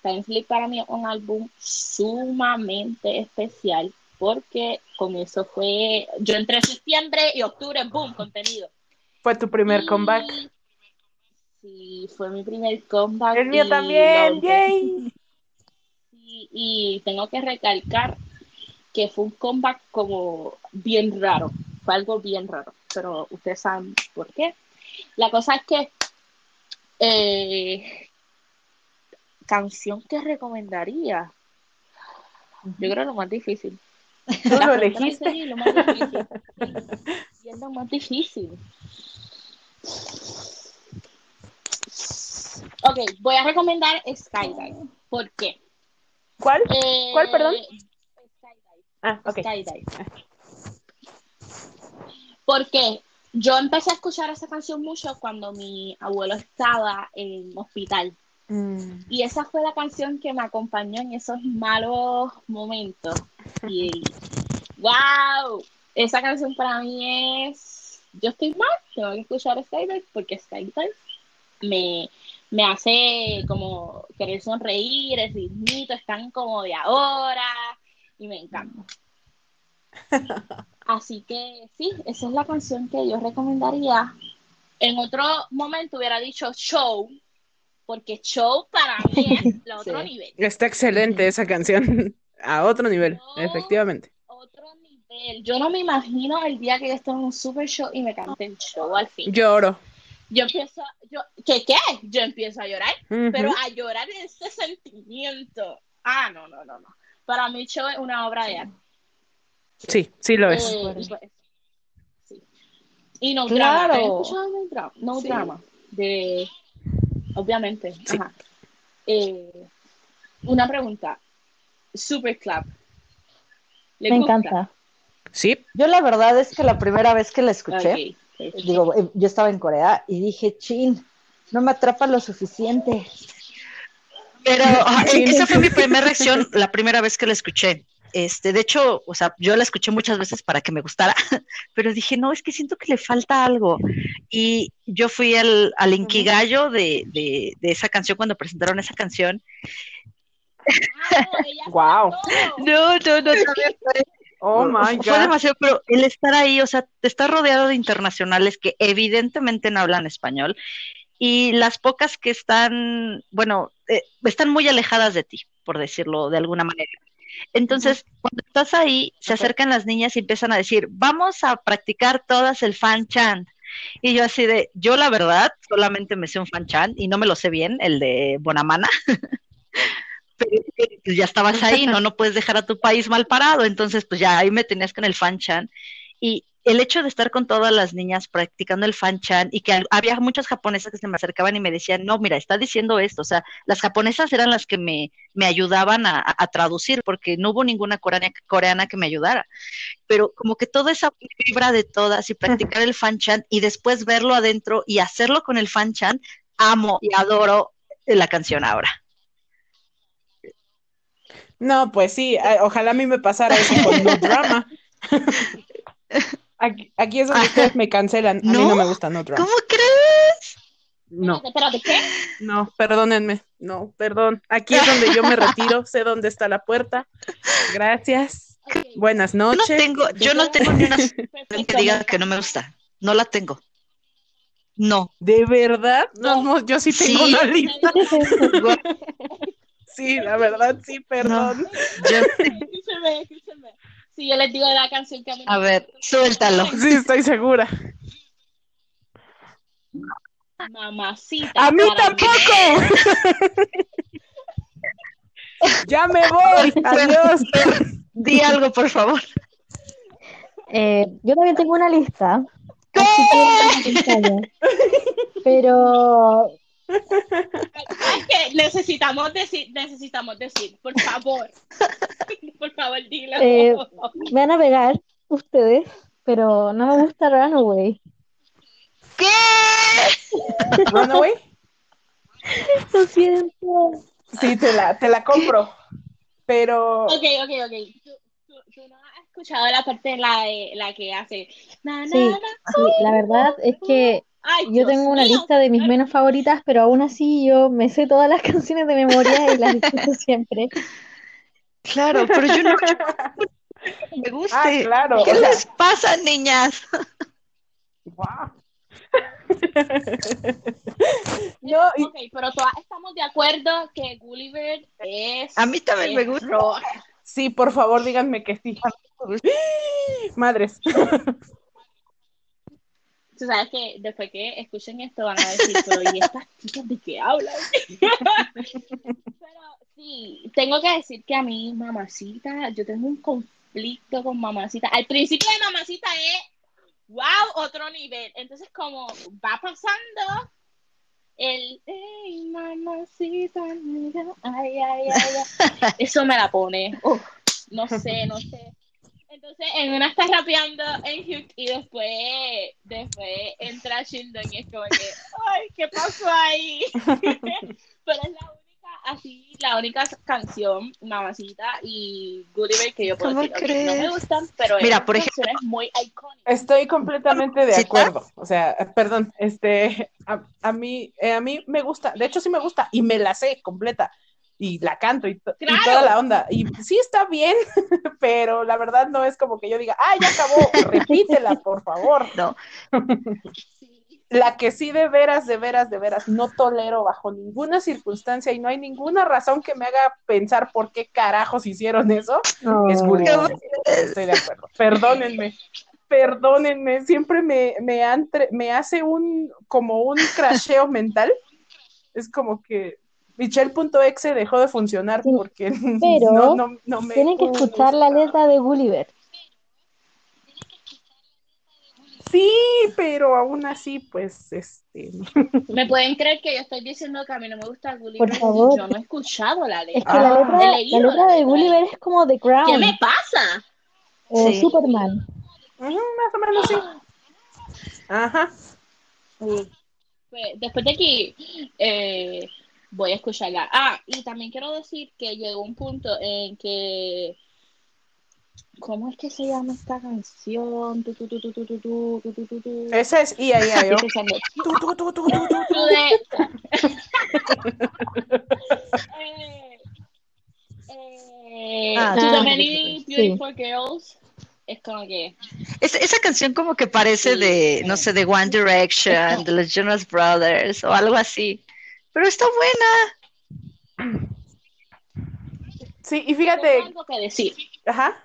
Time Sleep para mí es un álbum sumamente especial porque con eso fue. Yo entré septiembre y octubre, boom, contenido. Fue tu primer Y- comeback. Sí, fue mi primer comeback. El mío y también, yay. y, y tengo que recalcar que fue un comeback como bien raro. Fue algo bien raro, pero ustedes saben por qué. La cosa es que eh, canción que recomendaría. Yo creo lo más difícil. Tú lo elegiste. es lo más difícil. Y es lo más difícil. Ok, voy a recomendar Skydive. ¿Por qué? ¿Cuál? Eh, ¿Cuál, perdón? Skydive. Ah, ok. Skydive. Porque yo empecé a escuchar esa canción mucho cuando mi abuelo estaba en hospital. Mm, Y esa fue la canción que me acompañó en esos malos momentos. Y wow, esa canción para mí es, yo estoy mal, tengo que escuchar Skydive porque Skydive me, me hace como querer sonreír, el ritmito, están como de ahora y me encanta. Así que sí, esa es la canción que yo recomendaría. En otro momento hubiera dicho show, porque show para mí es el otro Sí. nivel. Está excelente esa canción. A otro nivel, efectivamente. Otro nivel. Yo no me imagino el día que yo esté en un super show y me cante el show al fin. Lloro. Yo empiezo, yo, ¿qué qué? Yo empiezo a llorar, pero a llorar de ese sentimiento. Ah, no, no, no, no. Para mí show es una obra de arte. Sí, sí lo es. Eh, y pues, sí. Y no Claro. drama. ¿Has escuchado no Sí. drama. De, obviamente. Sí. Ajá. Eh, una pregunta. Super Club. ¿Le Me gusta? encanta. Sí, Yo la verdad es que la primera vez que la escuché, digo, eh, yo estaba en Corea y dije, chin, no me atrapa lo suficiente. Pero ah, esa fue mi primera reacción la primera vez que la escuché. Este, de hecho, o sea, yo la escuché muchas veces para que me gustara, pero dije, no, es que siento que le falta algo. Y yo fui al, al Inkigayo de, de, de esa canción cuando presentaron esa canción. Ah, no, fue. No, no, fue, Oh my fue God. demasiado, pero el estar ahí, o sea, te estás rodeado de internacionales que evidentemente no hablan español y las pocas que están, bueno, eh, están muy alejadas de ti, por decirlo de alguna manera. Entonces, cuando estás ahí, se acercan las niñas y empiezan a decir, vamos a practicar todas el fan chant. Y yo así de, yo la verdad solamente me sé un fan chan y no me lo sé bien, el de Bonamana. Pero pues, ya estabas ahí, ¿no? No puedes dejar a tu país mal parado. Entonces, pues ya ahí me tenías con el fan chan. Y el hecho de estar con todas las niñas practicando el fan chan y que había muchas japonesas que se me acercaban y me decían, no, mira, está diciendo esto. O sea, las japonesas eran las que me, me ayudaban a, a, traducir porque no hubo ninguna coreana, coreana que me ayudara. Pero como que toda esa vibra de todas y practicar el fan chan y después verlo adentro y hacerlo con el fan chan, amo y adoro la canción ahora. No, pues sí, ojalá a mí me pasara eso con No Drama. Aquí, aquí, es donde ustedes me cancelan. A ¿No? mí no me gusta No Drama. ¿Cómo crees? No. Espérate, ¿qué? No, perdónenme. No, perdón. Aquí es donde yo me retiro. sé dónde está la puerta. Gracias. Okay. Buenas Yo no noches. tengo, yo no tengo ni una que diga que no me gusta. No la tengo. No. ¿De verdad? No, no, yo sí tengo Sí. una lista. Sí, la verdad, sí, perdón. Yo-. Si yo les digo la canción que a mí a ver, suéltalo. Sí, estoy segura. Mamacita. ¡A mí tampoco! ya me voy. Adiós. Di algo, por favor. Eh, yo también tengo una lista. Acompaña. Pero que necesitamos decir, necesitamos decir, por favor. por favor, dilo. Eh, me van a pegar ustedes, pero no me gusta Runaway. ¿Qué? Runaway. Lo siento. Sí, te la, te la compro. Pero Ok, ok, ok. ¿Tú, tú, tú no has escuchado la parte de la, de, la que hace. Na, na, Sí, na. sí, la verdad es que Ay, yo Dios tengo una mío. lista de mis menos favoritas, pero aún así yo me sé todas las canciones de memoria y las escucho siempre. Claro, pero yo no me. Ah, claro. ¿Qué o sea, les pasa, niñas? guau. no, y- Ok, pero todas estamos de acuerdo que Gulliver es. A mí también me gusta. sí, por favor, díganme que sí. Madres. Tú sabes que después que escuchen esto van a decir, pero ¿y estas chicas de qué hablan? pero sí, tengo que decir que a mí, mamacita, yo tengo un conflicto con mamacita. Al principio de mamacita es, wow, otro nivel. Entonces, como va pasando el, hey, mamacita, mira, ay, ay, ay, ay", eso me la pone. Uf, no sé, no sé. Entonces, en una está rapeando en Hook y después, después entra Shildon y es como que, ay, ¿qué pasó ahí? Pero es la única, así, la única canción, Mamacita y Gulliver que yo puedo ¿Cómo decir, ok, no me gustan, pero Mira, es por canciones muy icónicas. Estoy completamente de ¿Sí, acuerdo. O sea, perdón, este, a, a mí, eh, a mí me gusta, de hecho sí me gusta y me la sé completa y la canto y, to- y Claro. toda la onda. Y sí está bien, pero la verdad no es como que yo diga, ah, ya acabó, repítela, por favor. No. La que sí de veras, de veras, de veras no tolero bajo ninguna circunstancia y no hay ninguna razón que me haga pensar por qué carajos hicieron eso, es Gulliver. Estoy de acuerdo. Perdónenme. Perdónenme, siempre me, me hace un como un crasheo mental. Es como que Michelle.exe dejó de funcionar Sí, porque pero no, no, no me Tienen que escuchar la letra de Gulliver. Sí, pero aún así, pues, este. ¿Me pueden creer que yo estoy diciendo que a mí no me gusta Gulliver? Por favor. Yo no he escuchado la Es letra. que la Ah. letra, la letra la de. Gulliver es como The ¿Qué Crown me pasa? o Sí. Superman. más o menos sí. Ajá. Pues, después de aquí, eh, voy a escucharla. Ah, y también quiero decir que llegó un punto en que. ¿Cómo es que se llama esta canción? Tu, tu, tu, tu, tu, tu, tu, tu, tu, tu, tu. Esa es IA, Estoy yo. pensando, Tu, tu, tu, tu, tu, tu. tú de- Eh, eh, Ah, to the ah, many sí. beautiful girls. Es como que. Es- esa canción como que parece Sí. de, no sé, de One Direction, de los Jonas Brothers o algo así. Pero está buena. Sí, y Tengo fíjate, algo que decir. ajá.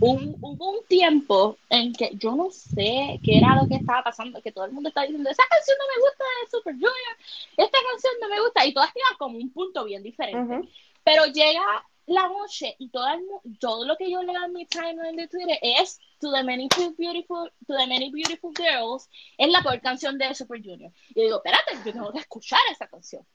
un, hubo un tiempo en que yo no sé qué era lo que estaba pasando, que todo el mundo estaba diciendo, esa canción no me gusta de Super Junior, esta canción no me gusta, y todas tenían como un punto bien diferente. Ujú. Pero llega la noche y todo, el, todo lo que yo leo en mi timeline de Twitter es To the Many Beautiful, to the many beautiful Girls, es la peor canción de Super Junior. Y yo digo, espérate, yo tengo que escuchar esa canción.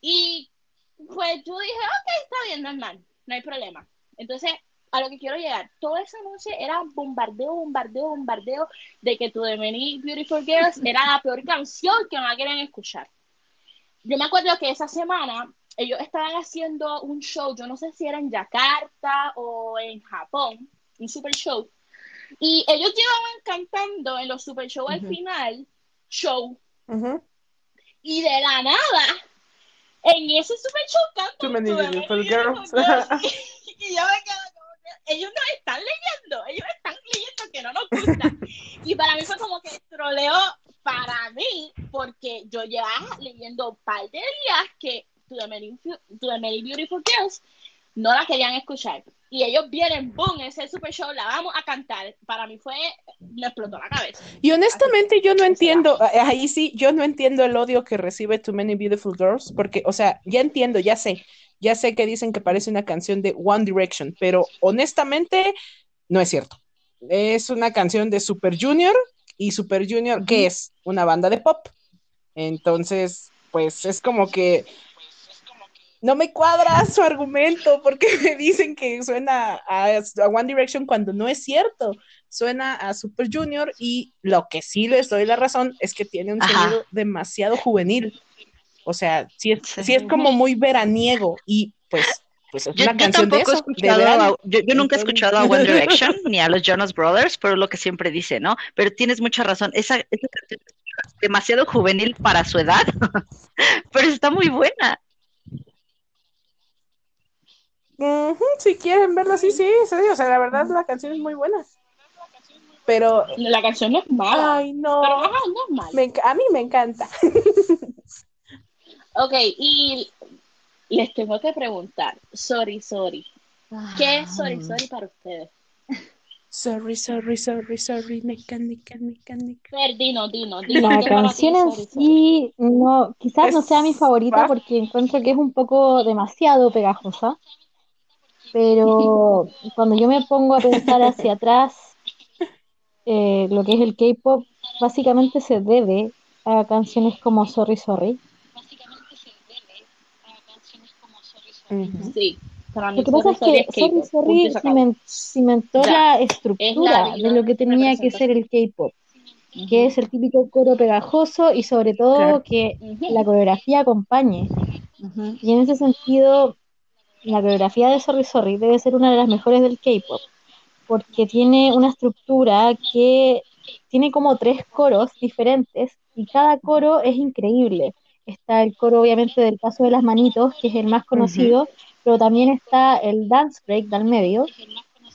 Y pues yo dije, ok, está bien, normal, no hay problema. Entonces, a lo que quiero llegar, toda esa noche era bombardeo, bombardeo, bombardeo de que To the Many Beautiful Girls era la peor canción que la querían escuchar. Yo me acuerdo que esa semana ellos estaban haciendo un show, yo no sé si era en Yakarta o en Japón, un super show, y ellos llevaban cantando en los super shows al Ujú. final, show, Ujú. y de la nada, en ese super show cantan Girls. y yo me quedo como que ellos no están leyendo, ellos están leyendo que no nos gusta. y para mí fue como que troleo para mí, porque yo llevaba leyendo un par de días que To the Many, To the Many Beautiful Girls no la querían escuchar. Y ellos vienen, boom, ese super show, la vamos a cantar. Para mí fue, me explotó la cabeza. Y honestamente yo no entiendo, ahí sí, yo no entiendo el odio que recibe Too Many Beautiful Girls, porque, o sea, ya entiendo, ya sé, ya sé que dicen que parece una canción de One Direction, pero honestamente no es cierto. Es una canción de Super Junior y Super Junior, ¿qué es? Una banda de pop. Entonces, pues es como que no me cuadra su argumento porque me dicen que suena a, a One Direction cuando no es cierto suena a Super Junior y lo que sí les doy la razón es que tiene un Ajá. sonido demasiado juvenil. O sea, sí es, Sí. es como muy veraniego y pues, pues es Yo, una yo canción de he a- yo, yo nunca he escuchado a One Direction ni a los Jonas Brothers, pero lo que siempre dice, ¿no? Pero tienes mucha razón, esa, esa canción es demasiado juvenil para su edad, pero está muy buena. Si quieren verlo así, sí, sí, o sea, la verdad la canción es muy buena. Pero, La canción no es mala. ay, no, Pero ajá, no es mala. me enc- a mí me encanta. Ok, y les tengo que preguntar, sorry, sorry. ¿Qué es sorry, sorry para ustedes? Sorry, sorry, sorry, sorry, mecánica, mecánica. Fer, dino, dino, dino. La ¿qué para ti canción en sorry, sorry? sí, no, quizás no sea mi favorita porque encuentro que es un poco demasiado pegajosa, pero cuando yo me pongo a pensar hacia atrás, eh, lo que es el K-pop básicamente se debe a canciones como Sorry Sorry. Sí, para mí Lo que pasa sorry, es sorry que es Sorry K-pop, punto y Sorry se cimen- cimentó Ya. la Es estructura la de lo que tenía que ser el K-pop, que es el típico coro pegajoso y sobre todo Claro. que la coreografía acompañe. Y en ese sentido, la coreografía de Sorry Sorry debe ser una de las mejores del K-pop, porque tiene una estructura que tiene como tres coros diferentes y cada coro es increíble. Está el coro, obviamente, del paso de las manitos, que es el más conocido, pero también está el dance break del medio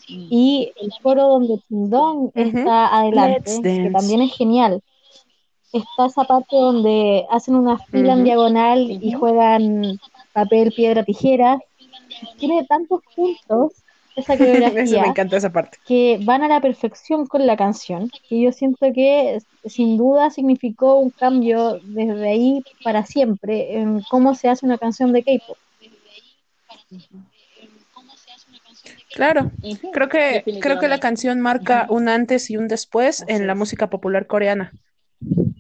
y el coro donde Chindong está adelante, que también es genial. Está esa parte donde hacen una fila en diagonal y juegan papel, piedra, tijera. Tiene tantos puntos esa Eso me coreografía encanta esa parte. que van a la perfección con la canción, que yo siento que sin duda significó un cambio desde ahí para siempre en cómo se hace una canción de K-pop. Claro, creo que, creo que la canción marca un antes y un después en la música popular coreana.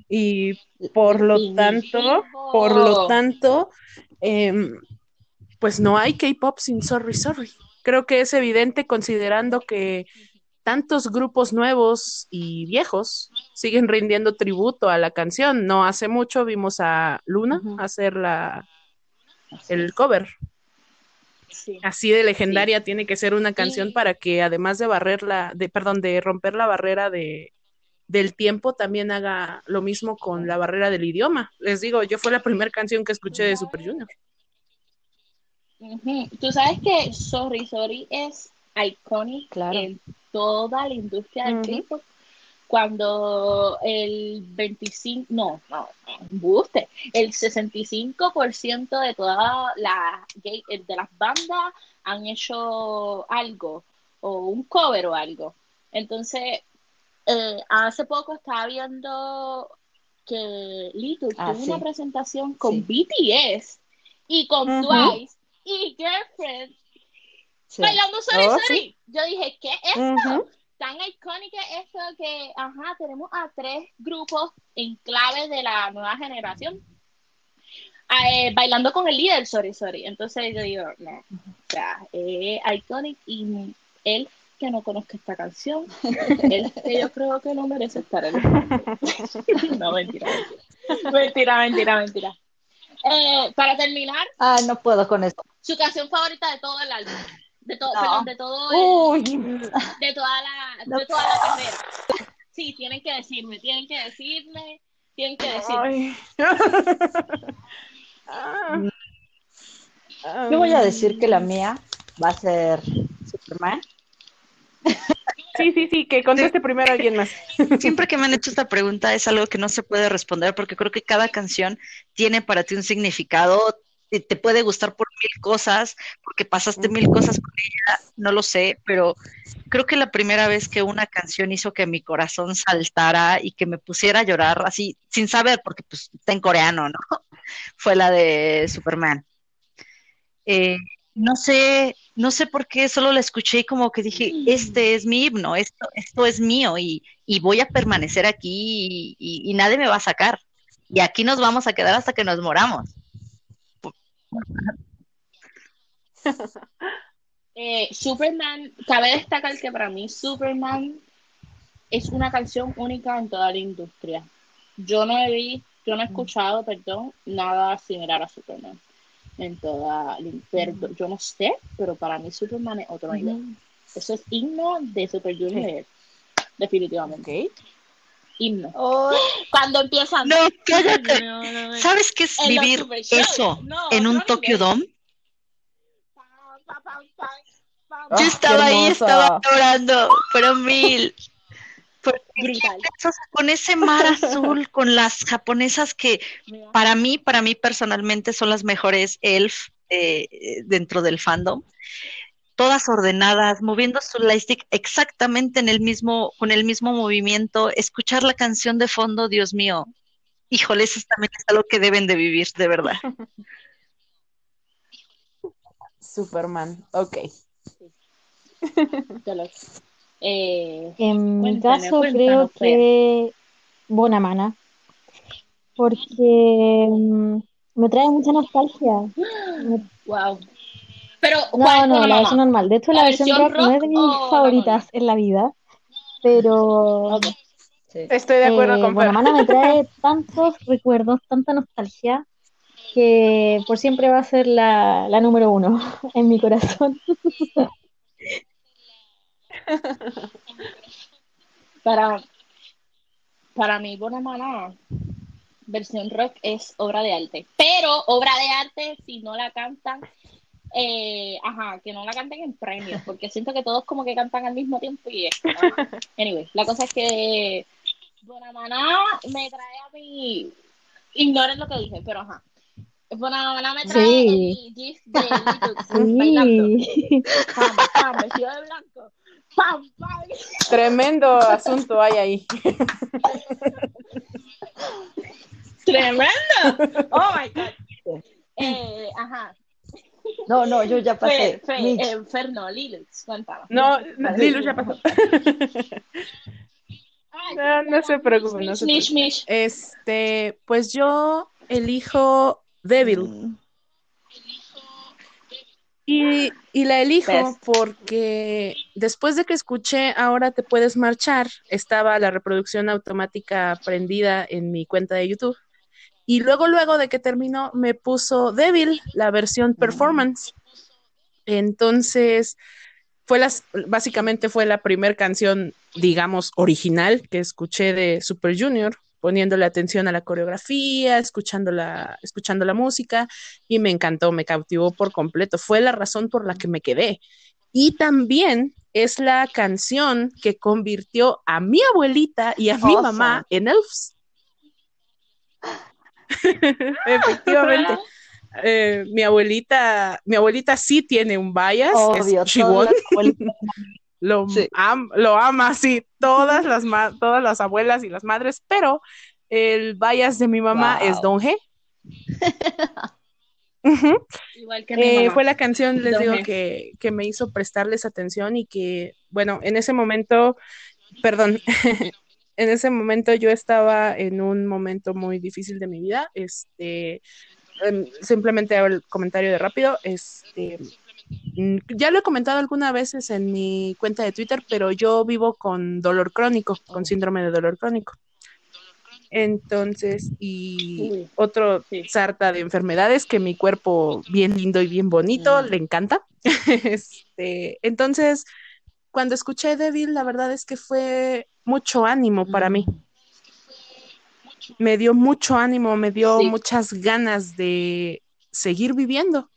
Y por lo tanto, por lo tanto, em, pues no hay K-pop sin Sorry Sorry. Creo que es evidente considerando que tantos grupos nuevos y viejos siguen rindiendo tributo a la canción. No hace mucho vimos a Luna hacer la, el cover. Sí. Así de legendaria tiene que ser una canción para que además de barrer la, de, perdón, de romper la barrera de del tiempo, también haga lo mismo con la barrera del idioma. Les digo, yo fue la primera canción que escuché de Super Junior. Tú sabes que Sorry Sorry es iconic Claro. en toda la industria del Ujú. K-pop. Cuando el 25, no, no, embuste, el 65% de todas las gay- de las bandas han hecho algo o un cover o algo. Entonces, eh, hace poco estaba viendo que Lito Ah, tuvo sí. una presentación con Sí. BTS y con. Twice y Girlfriend Sí. bailando Sorry Oh, Sorry. Yo dije, ¿qué es Ujú. tan icónica esto que, ajá, tenemos a tres grupos en clave de la nueva generación eh, bailando con el líder, sorry, sorry. Entonces yo digo, no, o sea, es iconic y él que no conozca esta canción, él que yo creo que no merece estar en el No, mentira, mentira. Mentira, mentira, mentira. Eh, para terminar, Ah, no puedo con eso. Su canción favorita de todo el álbum. De todo, No. perdón, de todo el, Uy, de toda la, de toda la carrera. Sí, tienen que decirme, tienen que decirme, tienen que decirme. ay. Yo voy a decir que la mía va a ser Superman. Sí, sí, sí, que conteste primero alguien más. Siempre que me han hecho esta pregunta es algo que no se puede responder porque creo que cada canción tiene para ti un significado, te, puede gustar por mil cosas, porque pasaste mil cosas con ella, no lo sé, pero creo que la primera vez que una canción hizo que mi corazón saltara y que me pusiera a llorar así, sin saber, porque pues está en coreano, ¿no? Fue la de Superman. Eh, no sé, no sé por qué, solo la escuché y como que dije, este es mi himno, esto, esto es mío y, y voy a permanecer aquí y nadie me va a sacar. Y aquí nos vamos a quedar hasta que nos moramos. Eh, Superman, cabe destacar que para mí Superman es una canción única en toda la industria. Yo no he visto, yo no he escuchado, perdón, nada similar a Superman en toda la pero yo no sé, pero para mí Superman es otro nivel. Eso es himno de Super Junior, definitivamente. Himno. Oh, Cuando empiezan. No, cállate. No, no, no. ¿Sabes qué es vivir eso No, en un Tokyo. Dome? Ah, Yo estaba ahí, estaba llorando, pero mil. Con ese mar azul, con las japonesas que Mira. para mí, para mí personalmente son las mejores elf eh, eh, dentro del fandom. Todas ordenadas, moviendo su lightstick exactamente en el mismo, con el mismo movimiento, escuchar la canción de fondo, Dios mío. Híjole, eso también es algo que deben de vivir, de verdad. Superman, ok. Eh, En mi caso creo que Bonamana, porque mm, me trae mucha nostalgia. Wow. Pero, No, ¿cuál no, la la versión normal. De hecho, ¿La la versión versión rock no es de rock mis o favoritas en la vida, pero sí. Estoy de acuerdo eh, con Fer. Bonamana me trae tantos recuerdos, tanta nostalgia, que por siempre va a ser la, la número uno en mi corazón. Para, para mí, Bonamana, versión rock es obra de arte. Pero obra de arte, si no la cantan, eh, ajá, que no la canten en premios, porque siento que todos como que cantan al mismo tiempo y es. Anyway, la cosa es que Bonamana me trae a mí. Ignoren lo que dije, pero ajá. Bonamana me trae Sí. el gif de bailando. Sí. Pam, pam, vestido de blanco. Pam, pam. Tremendo asunto hay ahí. Tremendo. Oh my God. Eh, ajá. No, no, yo ya pasé. Fer, Fer, eh, Fer no, Lilux. No, Vale. Lilu ya pasó. Ay, No, no se preocupen, no se mish. Este, pues yo elijo Devil. Y, y la elijo Best. porque después de que escuché Ahora te puedes marchar, estaba la reproducción automática prendida en mi cuenta de YouTube. Y luego, luego de que terminó, me puso Devil, la versión performance. Entonces, fue las, básicamente fue la primera canción, digamos, original que escuché de Super Junior, poniéndole atención a la coreografía, escuchando la, escuchando la música, y me encantó, me cautivó por completo. Fue la razón por la que me quedé. Y también es la canción que convirtió a mi abuelita y a mi mamá en elfs. Efectivamente. Eh, mi abuelita, mi abuelita sí tiene un bias, obvio, es lo, Sí. am- lo ama así, todas las, ma- todas las abuelas y las madres, pero el bias de mi mamá Wow. es Don G. Igual que mi Eh, mamá. fue la canción, les Don digo, que, que me hizo prestarles atención y que, bueno, en ese momento, perdón, en ese momento yo estaba en un momento muy difícil de mi vida. Este, em, simplemente hago el comentario de rápido. Este, mm, ya lo he comentado algunas veces en mi cuenta de Twitter, pero yo vivo con dolor crónico, con síndrome de dolor crónico. Entonces, y otro sarta de enfermedades que mi cuerpo bien lindo y bien bonito Mm. le encanta. este, entonces, cuando escuché Débil, la verdad es que fue mucho ánimo para mí. Me dio mucho ánimo, me dio Sí. muchas ganas de seguir viviendo.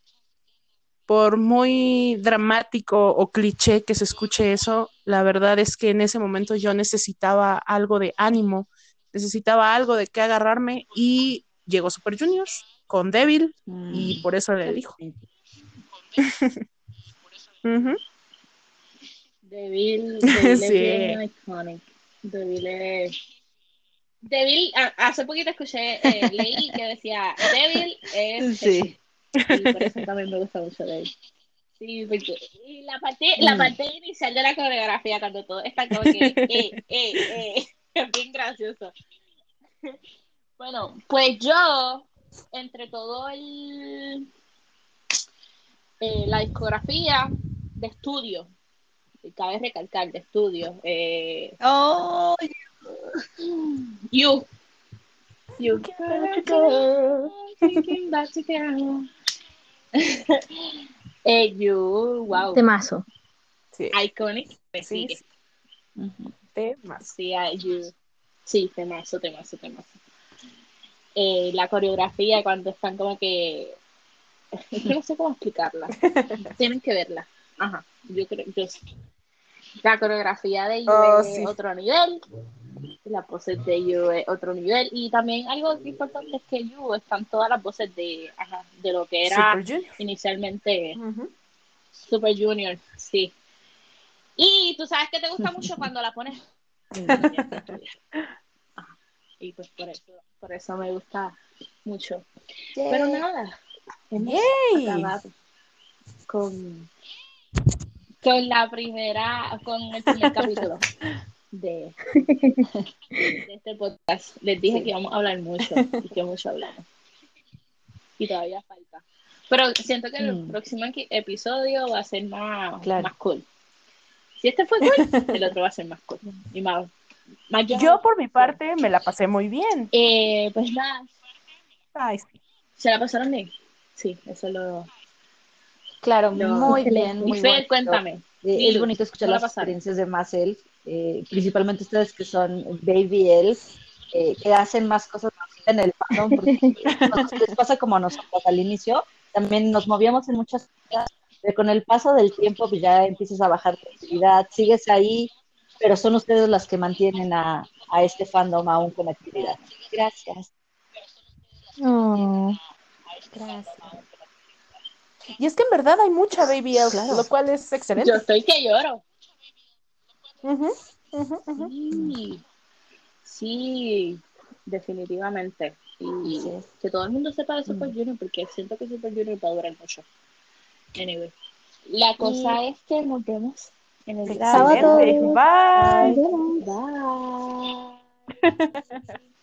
Por muy dramático o cliché que se escuche eso, la verdad es que en ese momento yo necesitaba algo de ánimo, necesitaba algo de qué agarrarme y llegó Super Juniors con Mm. y por eso le dijo. Devil, Devil Sí. es bien iconic. Devil es... Devil, hace poquito escuché, eh, leí que decía, Devil es... Sí. Y por eso también me gusta mucho Devil. Sí, porque... Y la parte, la Mm. parte inicial de la coreografía, cuando todo está como que... Eh, eh, eh, es bien gracioso. Bueno, pues yo, entre todo el... eh, la discografía de estudio, cabe recalcar de estudio, eh, Oh, You. You. Thinking back eh, you, wow. Temazo. Sí, Iconic. Me sí, sigue. sí, temas. Sí, a you. Sí, temazo, temazo, temazo. Eh, la coreografía cuando están como que... Es que no sé cómo explicarla. Tienen que verla. Ajá. Yo creo yo. La coreografía de You Oh, es sí. otro nivel. La pose de You es otro nivel. Y también algo importante es que You están todas las voces de, ajá, de lo que era Super inicialmente. Super Junior. Sí. Y tú sabes que te gusta mucho cuando la pones. Y pues por eso, por eso me gusta mucho. Pero nada, hemos acabado con, con la primera, con el primer capítulo de, de este podcast. Les dije que íbamos a hablar mucho y que mucho hablamos. Y todavía falta. Pero siento que el Mm. próximo episodio va a ser más, Claro. más cool. Si este fue cool, el otro va a ser más cool. Y más, más Yo por mi parte me la pasé muy bien. Eh, pues nada, Ay, sí. ¿se la pasaron bien? Sí, eso lo... Claro, No. muy bien, muy Fer, bonito. cuéntame. Eh, Sí, es bonito escuchar ¿cómo la las experiencias de más elf, eh, principalmente ustedes que son baby elf, eh, que hacen más cosas en el fandom, porque les pasa como a nosotros al inicio, también nos movíamos en muchas cosas, pero con el paso del tiempo pues ya empiezas a bajar tu actividad, sigues ahí, pero son ustedes las que mantienen a, a este fandom aún con actividad. Gracias. Oh, Y es que en verdad hay mucha Baby Elf, Claro. lo cual es excelente. Yo estoy que lloro. Sí, sí, definitivamente. Y que todo el mundo sepa de Super Mm. Junior, porque siento que Super Junior va a durar mucho. Anyway, la cosa es que nos vemos en el Sábado. Bye. Bye.